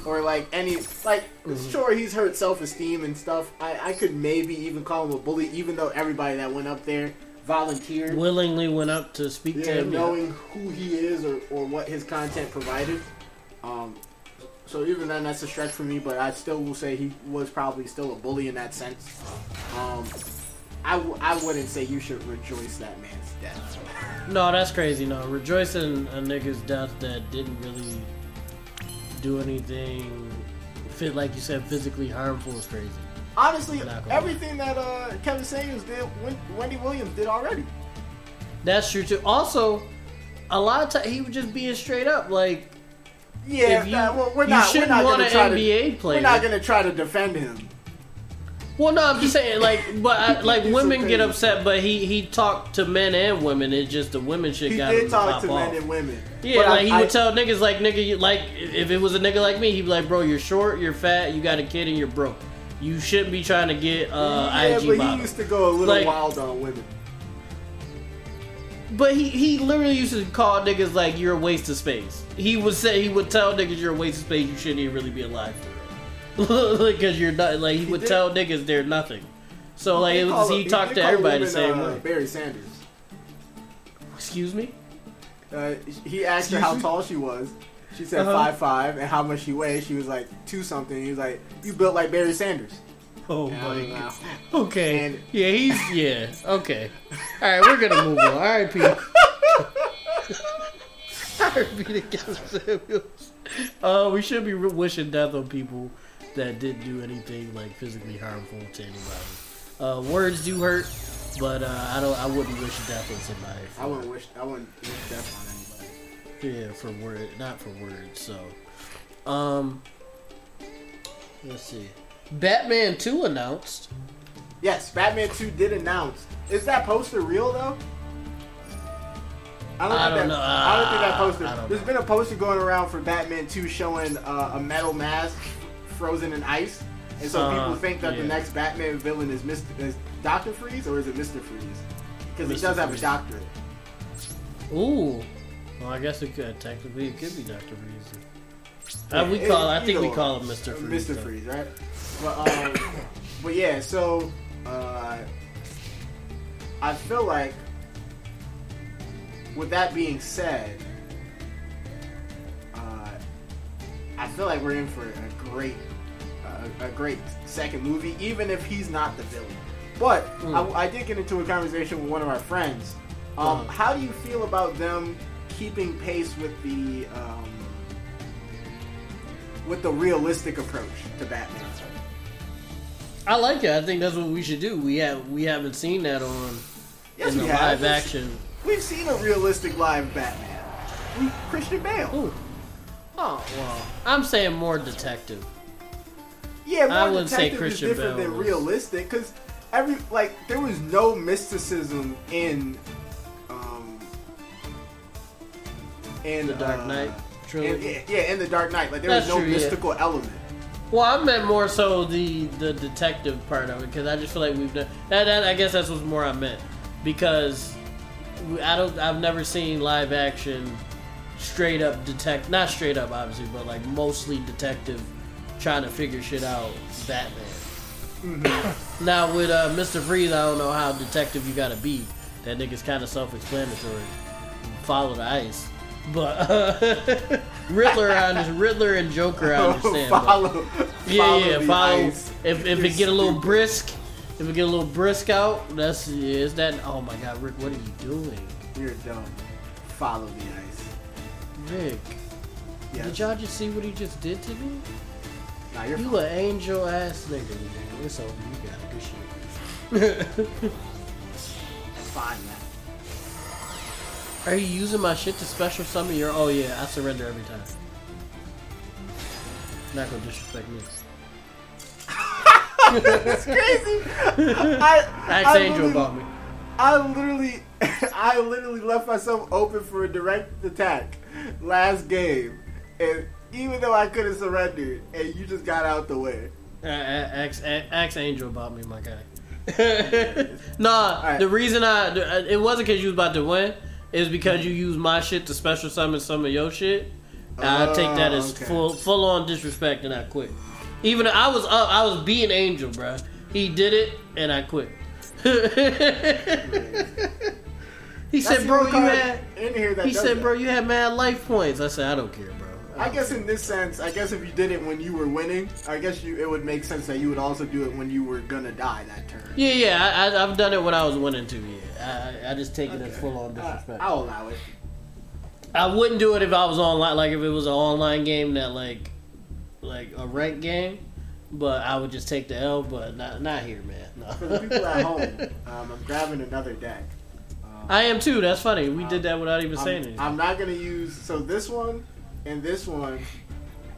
or like any like Mhm. sure he's hurt self-esteem and stuff I, I could maybe even call him a bully even though everybody that went up there volunteered Willingly went up to speak to yeah, him. yeah. knowing who he is or, or what his content provided um so even then that's a stretch for me but i still will say he was probably still a bully in that sense um I, w- I wouldn't say you should rejoice that man's death No, that's crazy. No, rejoicing a nigga's death that didn't really do anything, fit like you said, physically harmful is crazy. Honestly, everything that uh, Kevin Samuels did, Wen- Wendy Williams did already. That's true too. Also, a lot of times he was just being straight up. Like, Yeah, you, nah, well, we're not. We're shouldn't not want an NBA to. player. We're not gonna try to defend him. Well, no, I'm just saying, like, but I, like women so get upset, but he he talked to men and women. It's just the women shit He got him did to talk to off. men and women. Yeah, But I- like he I- would tell niggas like nigga, you, like if it was a nigga like me, he'd be like, bro, you're short, you're fat, you got a kid, and you're broke. You shouldn't be trying to get uh, yeah, IG but he used to go a little Like- wild on women. But he, he literally used to call niggas like you're a waste of space. He would say he would tell niggas you're a waste of space. You shouldn't even really be alive for. Because you're not like he, He would did- tell niggas they're nothing. So like He it was he, talked to everybody the same uh, way. Barry Sanders. Excuse me. Uh, he asked her how me? tall she was. She said Uh-huh. five five, and how much she weighed. She was like two something. He was like, "You built like Barry Sanders." Oh And my god. Okay. And- yeah, he's yeah. Okay. All right, we're gonna move on. All right, Pete. All right, Pete Kevin Samuels. Uh, we should be wishing death on people that didn't do anything like physically harmful to anybody. Uh, words do hurt, but uh, I don't. I wouldn't wish death on somebody. I wouldn't wish. I wouldn't wish death on anybody. Yeah, for word, not for words. So, um, let's see. Batman Two announced. Yes, Batman Two did announce. Is that poster real though? I don't, I think don't that, know. I don't think that poster. don't There's know. been a poster going around for Batman 2 showing uh, a metal mask frozen in ice, and so Uh, people think that yeah. the next Batman villain is Mr. is Doctor Freeze or is it Mister Freeze? Because he Mr. does have a Freeze. doctorate. Ooh. Well, I guess it could technically it could be Doctor Freeze. Uh, we call. I think we call him Mister Freeze. Mister though. Freeze, right? But um, but yeah, so uh, I feel like with that being said, uh, I feel like we're in for a great, uh, a great second movie, even if he's not the villain. But Mm. I, I did get into a conversation with one of our friends. Um, Uh-huh. How do you feel about them keeping pace with the um, with the realistic approach to Batman? I like it. I think that's what we should do. We have we haven't seen that on Yes, in the have. live We've- action. We've seen a realistic live Batman. We, Christian Bale. Ooh. Oh well, I'm saying more detective. Yeah, more I wouldn't say detective Christian is different Bale than was- realistic because every like there was no mysticism in in The Dark uh, Knight in- trilogy. yeah, in the Dark Knight, like there That's was no true, yeah. mystical element. Well, I meant more so the the detective part of it because I just feel like we've done that, that. I guess that's what's more I meant because I don't. I've never seen live action straight up detect. Not straight up, obviously, but like mostly detective trying to figure shit out. Batman. Mm-hmm. Now with uh, Mr. Freeze, I don't know how detective you gotta be. That nigga's kind of self-explanatory. Follow the ice. But uh, Riddler, I understand. Riddler and Joker, I understand. but- follow, yeah, follow yeah. Follow. ice. If if You're it get a little stupid. brisk, if it get a little brisk out, that's yeah, is that. Oh my God, Rick, what are you doing, You're dumb. Follow the ice. Rick? Yes. Did y'all just see what he just did to me? Nah, You fine. an angel ass nigga, man. It's over. You got. Good shit. fine, man. Are you using my shit to special summon your? Oh yeah, I surrender every time. Not gonna disrespect me. That's crazy. I, Ask I Angel literally- about me. I literally, I literally left myself open for a direct attack last game, and even though I could have surrendered, and you just got out the way. Uh, Ask, ask Angel about me, my guy. nah, Alright. the reason I it wasn't because you was about to win. It's because you use my shit to special summon some of your shit. And I take that Oh, as okay. full full on disrespect, and I quit. Even I was up, I was being Angel, bro. He did it, and I quit. he That's said, "Bro, you had." in here that He said, that. "Bro, you had mad life points." I said, "I don't care, bro." I guess in this sense, I guess if you did it when you were winning, I guess you it would make sense that you would also do it when you were gonna die that turn. Yeah, yeah, I, I've done it when I was winning too. Yeah, I, I just take it as full on Uh, disrespect. I'll allow it. I wouldn't do it if I was online. Like if it was an online game that like, like a ranked game, but I would just take the L. But not not here, man. For the people at home, um, I'm grabbing another deck. Um, I am too. That's funny. We did that without even I'm, saying anything. I'm not gonna use so this one and this one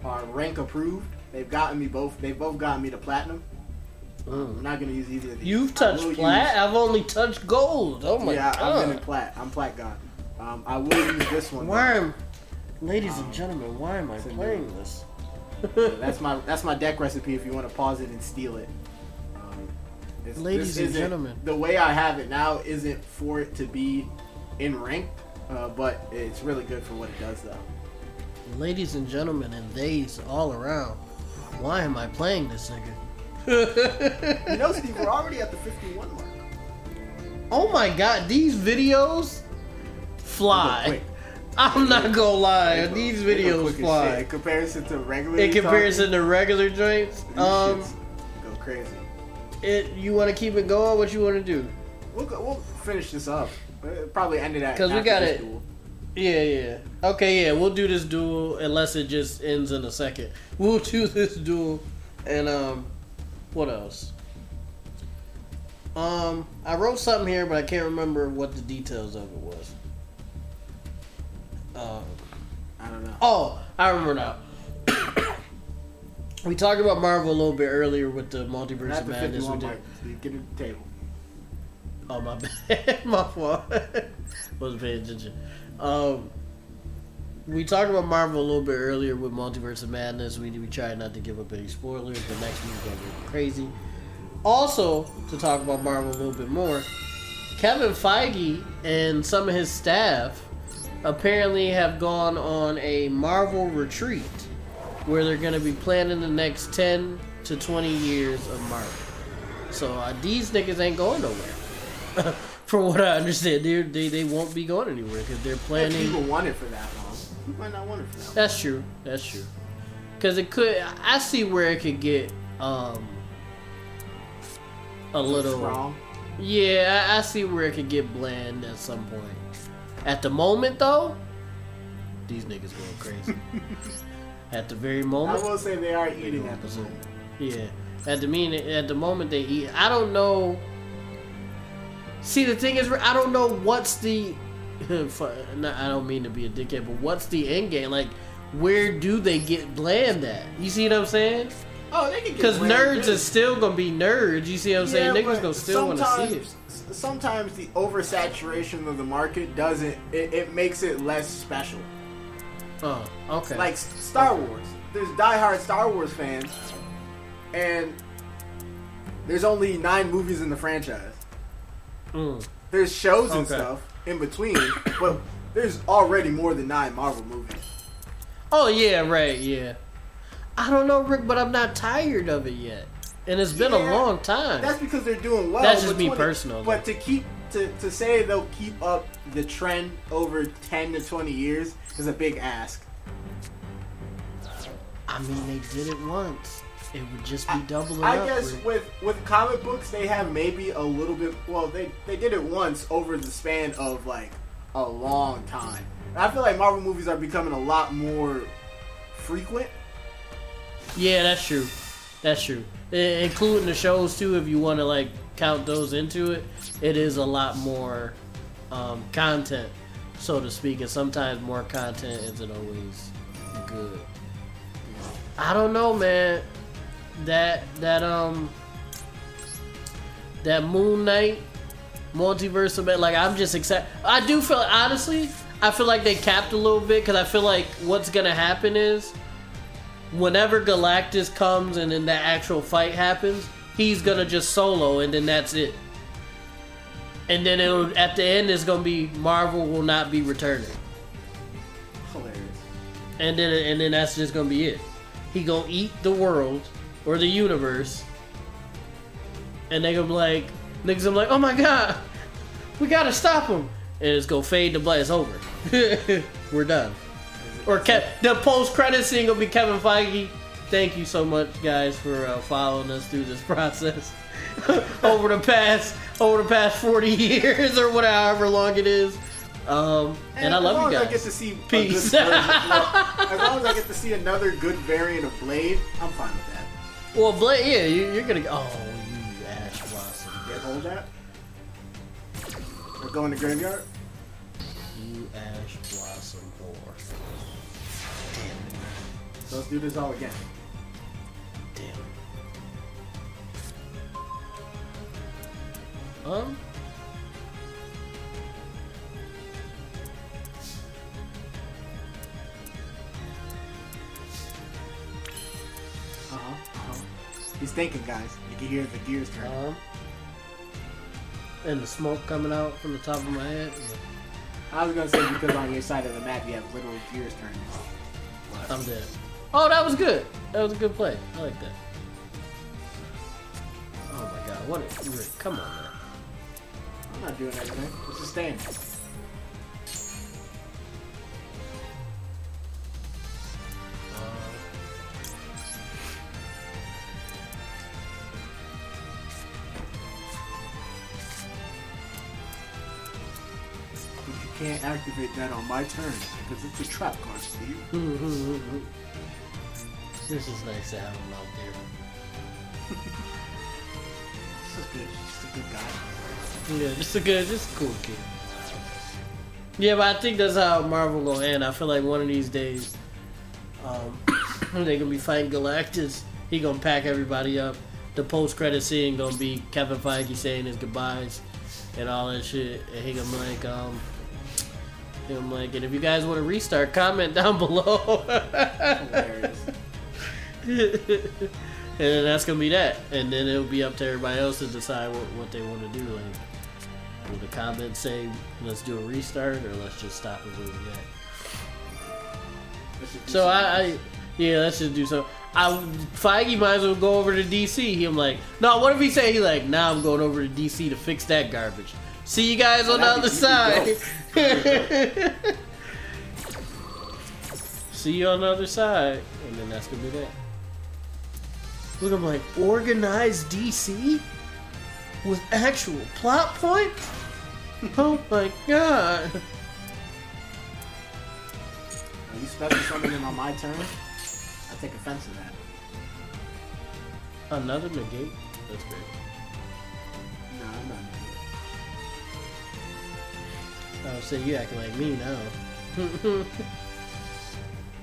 are rank approved. They've gotten me both. They've both gotten me to platinum. I'm Mm. not gonna use either of these. You've touched will plat. use- I've only touched gold. Oh my god. yeah, I'm in plat. I'm plat god. Um, I will use this one. Why am, ladies Um, and gentlemen? Why am I it's new- playing this? That's my that's my deck recipe. If you want to pause it and steal it. Um, it's- Ladies and gentlemen. the way I have it now isn't for it to be in rank, uh, but it's really good for what it does though. Ladies and gentlemen, and theys all around. Why am I playing this nigga? You know, Steve, we're already at the 51 mark. oh my god, these videos fly. Quick. I'm not gonna lie, They these videos quick as shit. fly. In comparison to regular. In comparison to regular joints, um, go crazy. it you want to keep it going? What you want to do? We'll go, we'll finish this up. Probably end it at because we got it. duel. Yeah, yeah. Okay, yeah, we'll do this duel unless it just ends in a second. We'll do this duel and um what else? Um I wrote something here but I can't remember what the details of it was. Um I don't know. Oh, I remember now. we talked about Marvel a little bit earlier with the multiverse at of the madness. We did. get at the table. Oh my bad, my fault. Wasn't paying attention. Um, we talked about Marvel a little bit earlier with Multiverse of Madness. We we tried not to give up any spoilers, but next week's gonna be crazy. Also, to talk about Marvel a little bit more, Kevin Feige and some of his staff apparently have gone on a Marvel retreat where they're going to be planning the next 10 to 20 years of Marvel. So uh, these niggas ain't going nowhere. From what I understand, they they they won't be going anywhere because they're If planning. people want it for that long. You might not want it for that long. That's true. That's true. Because it could. I see where it could get um a little. wrong. Yeah, I, I see where it could get bland at some point. At the moment, though, these niggas going crazy. at the very moment, I will say they are eating at the moment. Yeah, at the mean at the moment they eat. I don't know. See, the thing is, I don't know what's the. I don't mean to be a dickhead, but what's the end game? Like, where do they get bland at? You see what I'm saying? Oh, they can get Because nerds are still gonna be nerds. You see what I'm saying? Yeah, Niggas but gonna still want to see it. sometimes- the oversaturation of the market doesn't. It, it makes it less special. Oh, okay. Like Star Wars, there's diehard Star Wars fans, and there's only nine movies in the franchise. Mm. There's shows and Okay. stuff in between, but there's already more than nine Marvel movies. Oh yeah, right, yeah. I don't know, Rick, but I'm not tired of it yet, and it's been Yeah, a long time. That's because they're doing well. That's just me personal. But to keep to, to say they'll keep up the trend over ten to twenty years is a big ask. I mean, they did it once. It would just be doubling I up. guess Rick. with with comic books they have maybe a little bit. Well, they they did it once over the span of like a long time. And I feel like Marvel movies are becoming a lot more frequent. Yeah, that's true. That's true. I- including the shows too, if you want to like count those into it, it is a lot more um, content, so to speak. And sometimes more content isn't always good. I don't know, man. That that um that Moon Knight multiverse of like I'm just excited. I do feel honestly, I feel like they capped a little bit because I feel like what's gonna happen is whenever Galactus comes and then the actual fight happens, he's gonna just solo and then that's it. And then it'll at the end it's gonna be Marvel will not be returning. Hilarious. And then and then that's just gonna be it. He gonna eat the world or the universe. And they gonna be like niggas gonna be like, oh my god, we gotta stop him. And it's gonna fade to black. It's over. We're done. Or Ke- the post credit scene gonna be Kevin Feige. Thank you so much, guys, for uh, following us through this process over the past over the past forty years or whatever, however long it is. Um, and, I love you as long as I get guys. to see Peace. version- as long as I get to see another good variant of Blade, I'm fine with that. Well, Blade, yeah, you, you're gonna. Go- oh, you Ash Blossom. Yeah, hold of that. We're going to graveyard. You Ash Blossom whore. Damn it. So let's do this all again. it. Damn. Um. Uh huh. Huh. He's thinking, guys. You can hear the gears turn. Um. And the smoke coming out from the top of my head. I was gonna say because on your side of the map you have literal gears turning. I'm dead. Oh, that was good. That was a good play. I like that. Oh my god, what a Rick, come on man. I'm not doing anything. It's just staying. Can't activate that on my turn because it's a trap card, Steve. this is nice to have him out there. This is good. Just a good guy. Yeah, just a good, just a cool kid. Yeah, but I think that's how Marvel gonna end. I feel like one of these days, um, they gonna be fighting Galactus. He gonna pack everybody up. The post credit scene gonna be Kevin Feige saying his goodbyes and all that shit. And he gonna be like, um, he gonna like, and if you guys want to restart, comment down below. Hilarious. and then that's gonna be that. And then it'll be up to everybody else to decide what, what they want to do. Like, will the comments say let's do a restart or let's just stop it where we at? Let's just do So I, I yeah, let's just do so. I Feige might as well go over to DC. He, I'm like, no. What if he say he like, now I'm going over to DC to fix that garbage. See you guys on the other side. See you on the other side, and then that's gonna be that. Look, I'm like, organized DC with actual plot points. oh my god! Are you special summoning on my turn? I take offense to that. Another negate. That's great. I would say you acting like me now.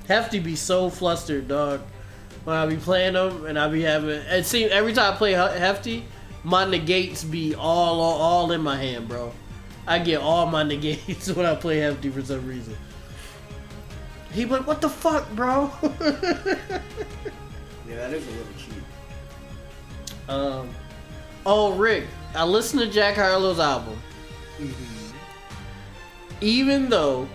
Hefty be so flustered, dog. When I be playing them and I be having it seems every time I play Hefty, my negates be all, all all in my hand, bro. I get all my negates when I play Hefty for some reason. He like, what the fuck, bro? Yeah, that is a little cheap. um, oh, Rick, I listened to Jack Harlow's album. Mm-hmm. Even though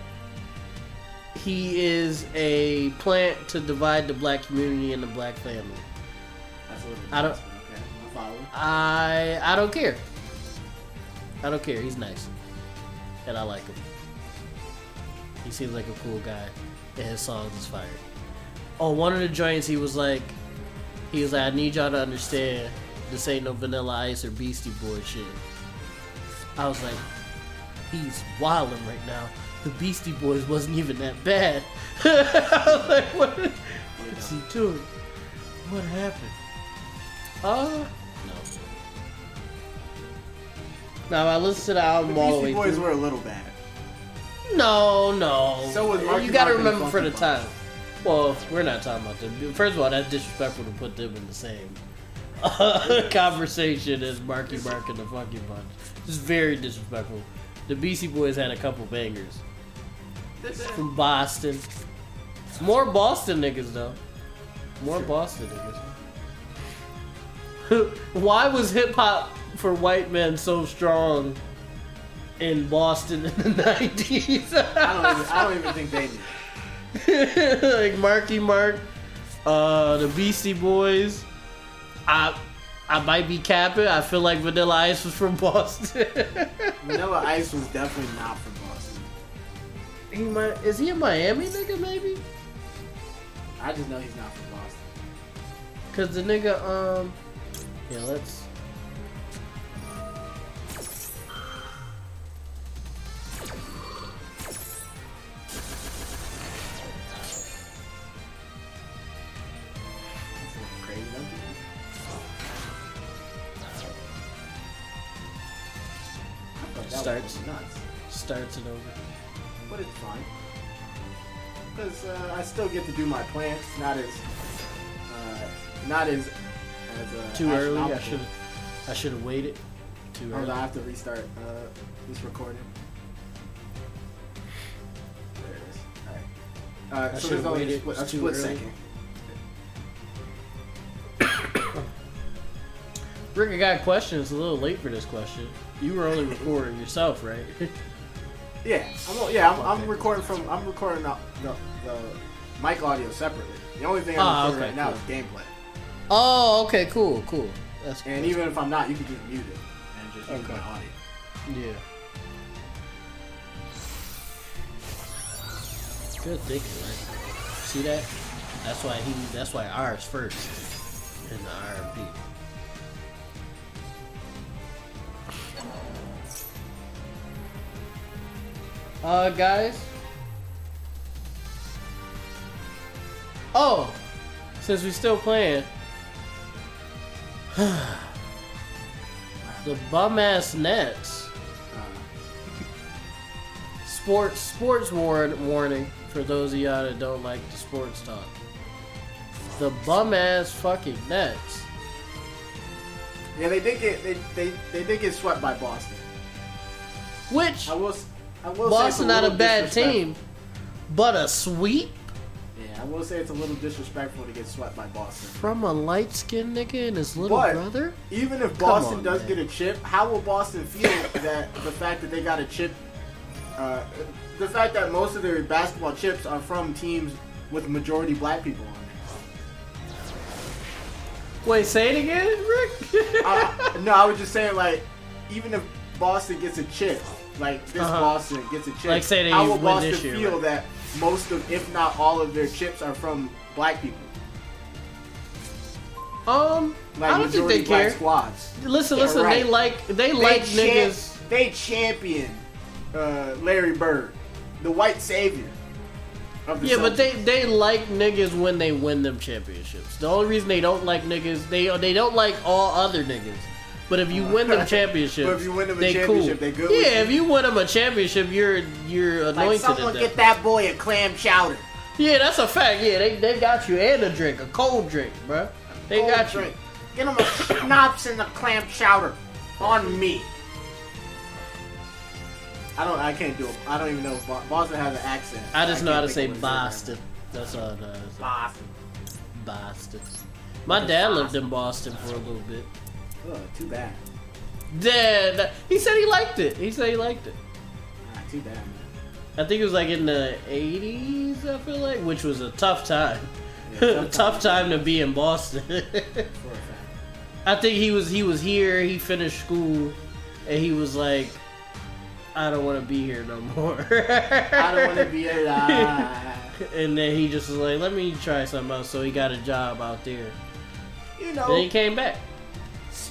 he is a plant to divide the black community and the black family. That's a little. I don't- Okay, I I don't care. I don't care. He's nice, and I like him. He seems like a cool guy, and his songs is fire. On one of the joints, he was like, he was like, I need y'all to understand, this ain't no Vanilla Ice or Beastie Boy shit. I was like, he's wildin' right now. The Beastie Boys wasn't even that bad. Like, what, what's he doing? What happened? Uh, no. Now I listened to the The album all the way Boys through. were a little bad. No, no. So was Marky you got to Mark remember for the time. Well, we're not talking about them. First of all, that's disrespectful to put them in the same uh, conversation as Marky Mark and the Funky Bunch. It's very disrespectful. The Beastie Boys had a couple bangers from Boston. More Boston niggas though. More Boston niggas. Why was hip hop for white men so strong in Boston in the nineties? I don't even. I don't even think they knew. like Marky Mark, uh, the Beastie Boys. I I might be capping. I feel like Vanilla Ice was from Boston. Vanilla Ice was definitely not from Boston. he might is he a Miami nigga maybe? I just know he's not from Boston. Cause the nigga um yeah let's Starts. was nuts. Starts it over. But it's fine. Because uh, I still get to do my plants, not as, uh, not as, as uh, Too early. I should I should have waited. Too Hold early. on, I have to restart uh, this recording. There it is. Alright. Uh, I so there's only a waited. split, a split second. Rick, I got a question. It's a little late for this question. You were only recording yourself, right? Yeah, I'm, yeah, I'm, I'm recording from, I'm recording the, the, the mic audio separately. The only thing I'm Ah, recording okay, right now is gameplay. oh, okay, cool, cool. That's And cool. even if I'm not, you can just mute it and just use Okay. my audio. Yeah. Good thinking, right? See that? That's why he. That's why ours first in the RMP. Uh, guys. Oh, since we're still playing, the bum ass Nets. Uh, Sports sports warn, warning for those of y'all that don't like the sports talk. The bum ass fucking Nets. yeah, they did get, they, they, they did get swept by Boston. Which I will, s- I will say it's Boston not a bad team, but a sweep Yeah, I will say it's a little disrespectful to get swept by Boston. from a light skinned nigga and his little But- brother. Even if Boston on, does man. get a chip, how will Boston feel that the fact that they got a chip, uh, the fact that most of their basketball chips are from teams with majority black people on it? Wait, say it again, Rick. Uh, no, I was just saying like, even if Boston gets a chip, like this Uh-huh. Boston gets a chip, Like, say they how will Boston year, feel right? that most of, if not all of their chips are from black people? um, Like I don't think they care. squads. Listen, Yeah, listen. They like they like champ- niggas. They champion uh, Larry Bird, the white savior. Of the Yeah, but they they like niggas when they win them championships. The only reason they don't like niggas, they they don't like all other niggas. But if you win them championships, But if you win them a they championship, cool. they good Yeah, you. if you win them a championship, you're you're anointed. like someone that get that boy a clam chowder. Yeah, that's a fact. Yeah, they, they got you and a drink, a cold drink, bruh. They Cold got drink. Get them a schnapps and a clam chowder on me. I don't. I can't do it. I don't even know if Boston has an accent. I just know how to say think of what it is Boston. That's all I know. how to say. right now. Boston. My dad lived in Boston for a little bit. Ugh, too bad. Dad, he said he liked it. He said he liked it. Ah, too bad, man. I think it was like in the 80s, I feel like, which was a tough time. Yeah, tough, time to be in Boston. For a fact. I think he was he was here, he finished school, and he was like, I don't want to be here no more. I don't want to be alive. And then he just was like, let me try something else. So he got a job out there. You know. Then he came back.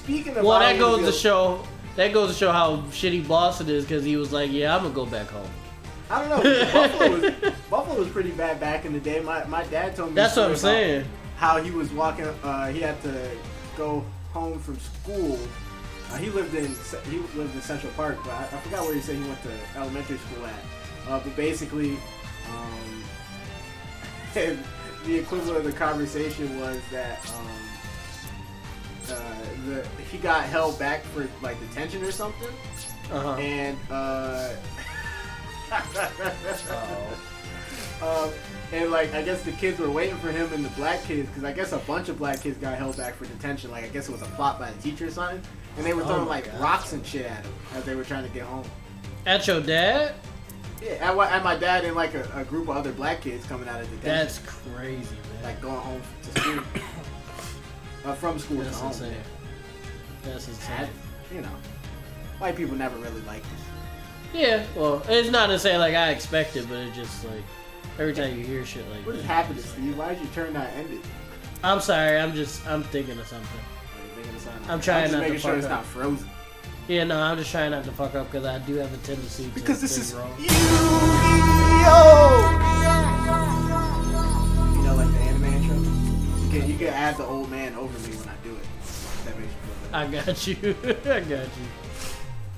Speaking of Well, that goes wanna show that goes to show how shitty Boston is because he was like, yeah, I'm gonna go back home. I don't know. Buffalo was Buffalo was pretty bad back in the day. My my dad told me. That's what I'm saying. How he was walking. Uh, he had to go home from school. Uh, he lived in he lived in Central Park, but I, I forgot where he said he went to elementary school at. Uh, but basically, um, the equivalent of the conversation was that um, uh, the he got held back for like detention or something, Uh-huh. and uh, Oh. um, and like I guess the kids were waiting for him and the black kids because I guess a bunch of black kids got held back for detention. Like I guess it was a plot by the teacher or something, and they were Oh throwing my like God. rocks and shit at him as they were trying to get home. At your dad? Yeah, wa- and my dad and like a, a group of other black kids coming out of detention, That's crazy, man. like going home to school, uh, from school That's to home. insane. That's That, insane. you know, white people never really liked this. Yeah, well, it's not to say like I expected, but it just like every time you hear shit like What is that, happening, it's like- Steve? Why did you turn that ended? I'm sorry, I'm just I'm thinking of something. Are you thinking of something? I'm trying just not to making sure fuck it's up. not frozen. Yeah, no, I'm just trying not to fuck up because I do have a tendency to Because this is wrong. Yu-Gi-Oh! Can you can add the old man over me when I do it. That makes you feel better. I got you. I got you.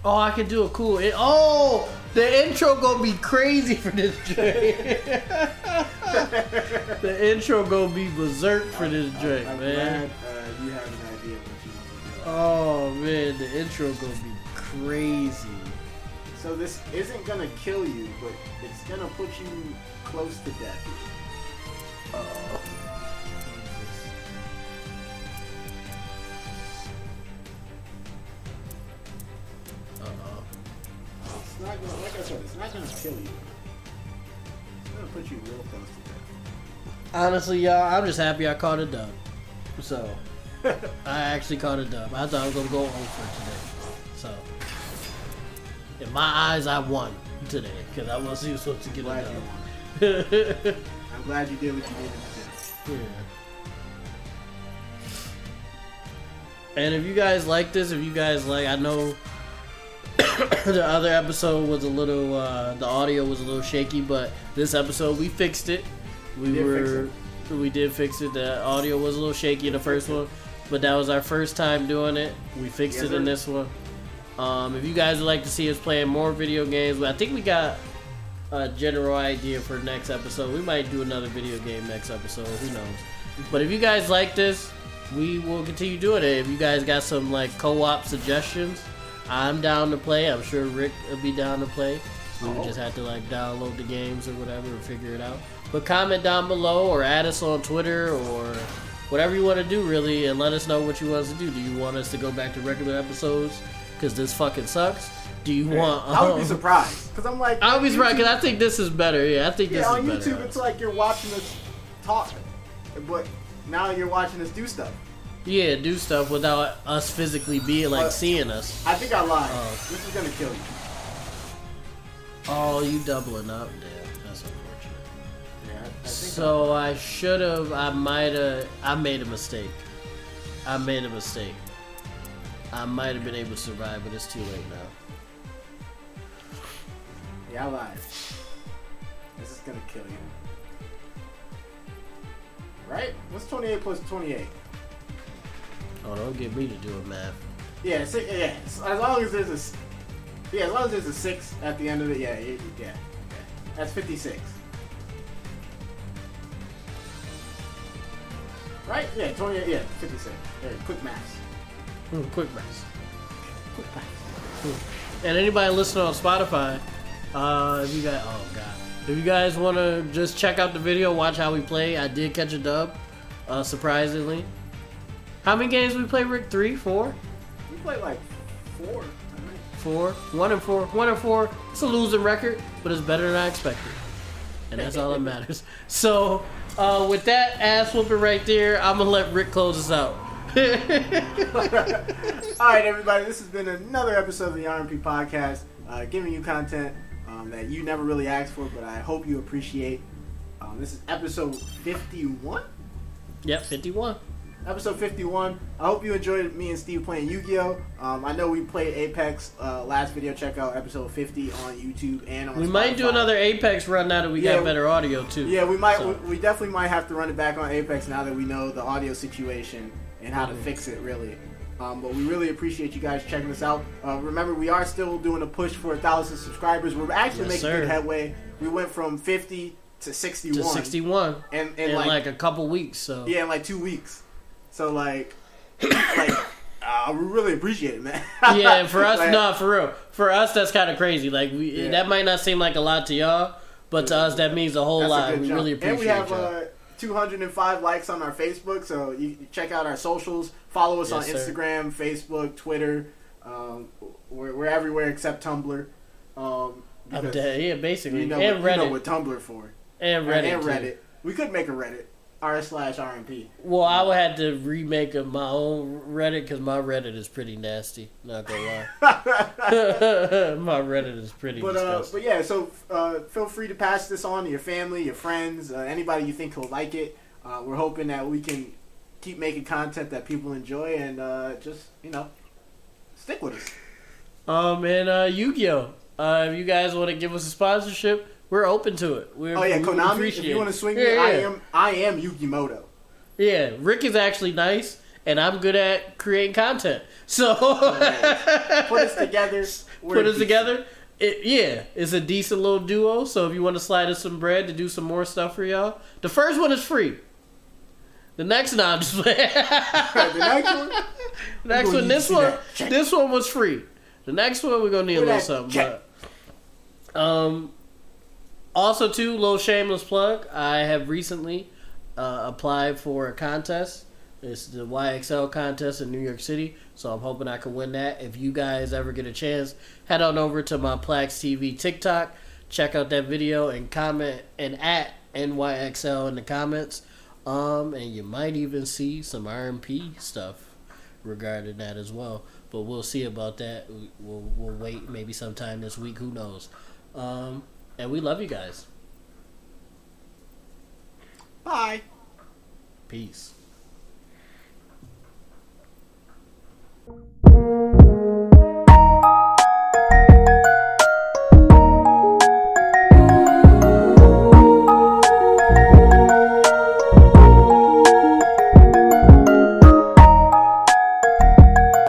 Oh, I can do a cool. It, oh, the intro gonna be crazy for this joint. the intro gonna be berserk for this joint, I'm man. glad uh, you have an idea of what you want to do. Oh man, the intro gonna be crazy. So this isn't gonna kill you, but it's gonna put you close to death. Oh. Uh-oh. It's not gonna, like I said, it's not gonna kill you. It's gonna put you real close to death. Honestly, y'all, I'm just happy I caught a dub. So, I actually caught a dub. I thought I was gonna go over today. So, in my eyes, I won today because I wasn't even supposed to get Glad a you dub. I'm glad you did what you did to do. Yeah. And if you guys like this, if you guys like, I know the other episode was a little, uh, the audio was a little shaky, but this episode we fixed it. We did were, we did fix it. The audio was a little shaky in the first one, but that was our first time doing it. We fixed Yes, it in sir. this one. Um, if you guys would like to see us playing more video games, I think we got a general idea for next episode. We might do another video game next episode. Who knows? But if you guys like this, we will continue doing it. If you guys got some like co-op suggestions, I'm down to play. I'm sure Rick will be down to play. We would Oh. just have to like download the games or whatever and figure it out. But comment down below or add us on Twitter or whatever you want to do really and let us know what you want us to do. Do you want us to go back to regular episodes because this fucking sucks? Do you want? I would be um, surprised because I'm like, I would be surprised because I think this is better. Yeah, I think this Yeah, on is YouTube, better. it's like you're watching us talk, but now you're watching us do stuff. Yeah, do stuff without us physically being like Uh, seeing us. I think I lied. Oh. This is gonna kill you. Oh, you doubling up? Damn, that's unfortunate. Yeah, I, I think So I should have. I might have. I made a mistake. I made a mistake. I might have been able to survive, but it's too late now. Yeah, I lied. This is gonna kill you. Right? What's 28 plus 28? Oh, don't get me to do it, math. Yeah, six, yeah. As long as there's a, yeah, as long as there's a six at the end of it, yeah, yeah, yeah. yeah. That's 56. Right? Yeah, 28. Yeah, 56. There, quick math. Hmm, quick math. Quick maths. And anybody listening on Spotify, uh, if you guys, oh god, if you guys want to just check out the video, watch how we play. I did catch a dub, uh, surprisingly. How many games we play, Rick? Three, four, We played like four. Four, one and four, one and four. It's a losing record, but it's better than I expected, and that's all that matters. So, uh, with that ass whooping right there, I'm gonna let Rick close us out. All right, everybody. This has been another episode of the RMP Podcast, uh, giving you content um, that you never really asked for, but I hope you appreciate. Um, this is episode 51. yep, 51. Episode 51. I hope you enjoyed me and Steve playing Yu-Gi-Oh. Um, I know we played Apex uh, last video. Check out episode 50 on YouTube and on. We might do another Apex run now that we Yeah, got better audio too. Yeah, we might. So- We, we definitely might have to run it back on Apex now that we know the audio situation and how to Mhm. fix it. Really, um, but we really appreciate you guys checking us out. Uh, remember, we are still doing a push for a thousand subscribers. We're actually Yes, making sir. good headway. We went from 50 to 61, to 61 and, and in like, like, a couple weeks. So yeah, in like two weeks. So like, like. Uh, we really appreciate it, man. yeah, for us, Like, no, for real, for us that's kind of crazy. Like we, Yeah. that might not seem like a lot to y'all, but to us that means a whole That's lot. good We jump. really appreciate it. And we have uh, 205 likes on our Facebook, so you check out our socials. Follow us on sir. Instagram, Facebook, Twitter. Um, we're, we're everywhere except Tumblr. Um, I'm dead. Yeah, basically, You know, and what, Reddit you know what Tumblr for. and Reddit. and too. Reddit. We could make a Reddit. R slash RMP. Well, I would have to remake of my own Reddit because my Reddit is pretty nasty. Not gonna lie, my Reddit is pretty But uh, but yeah, so uh, feel free to pass this on to your family, your friends, uh, anybody you think will like it. Uh, we're hoping that we can keep making content that people enjoy and uh, just you know stick with us. Um, and uh, Yu-Gi-Oh. Uh, if you guys want to give us a sponsorship, we're open to it. We're, Oh yeah, we Konami. If you want to swing Yeah, me, I am I am Yugi Muto. Yeah, Rick is actually nice, and I'm good at creating content. So Put us together. Put us together. It, yeah, it's a decent little duo. So if you want to slide us some bread to do some more stuff for y'all, the first one is free. The next, nah, I'm just playing. the next one, The next one, this one, this one was free. The next one, we're gonna need a little something. But, um, also, too, little shameless plug. I have recently uh, applied for a contest. It's the YXL contest in New York City, so I'm hoping I can win that. If you guys ever get a chance, head on over to my Plax TV TikTok, check out that video, and comment and at NYXL in the comments. Um, and you might even see some RMP stuff regarding that as well. But we'll see about that. We- We'll we'll wait maybe sometime this week. Who knows? Um, and we love you guys. bye. Peace.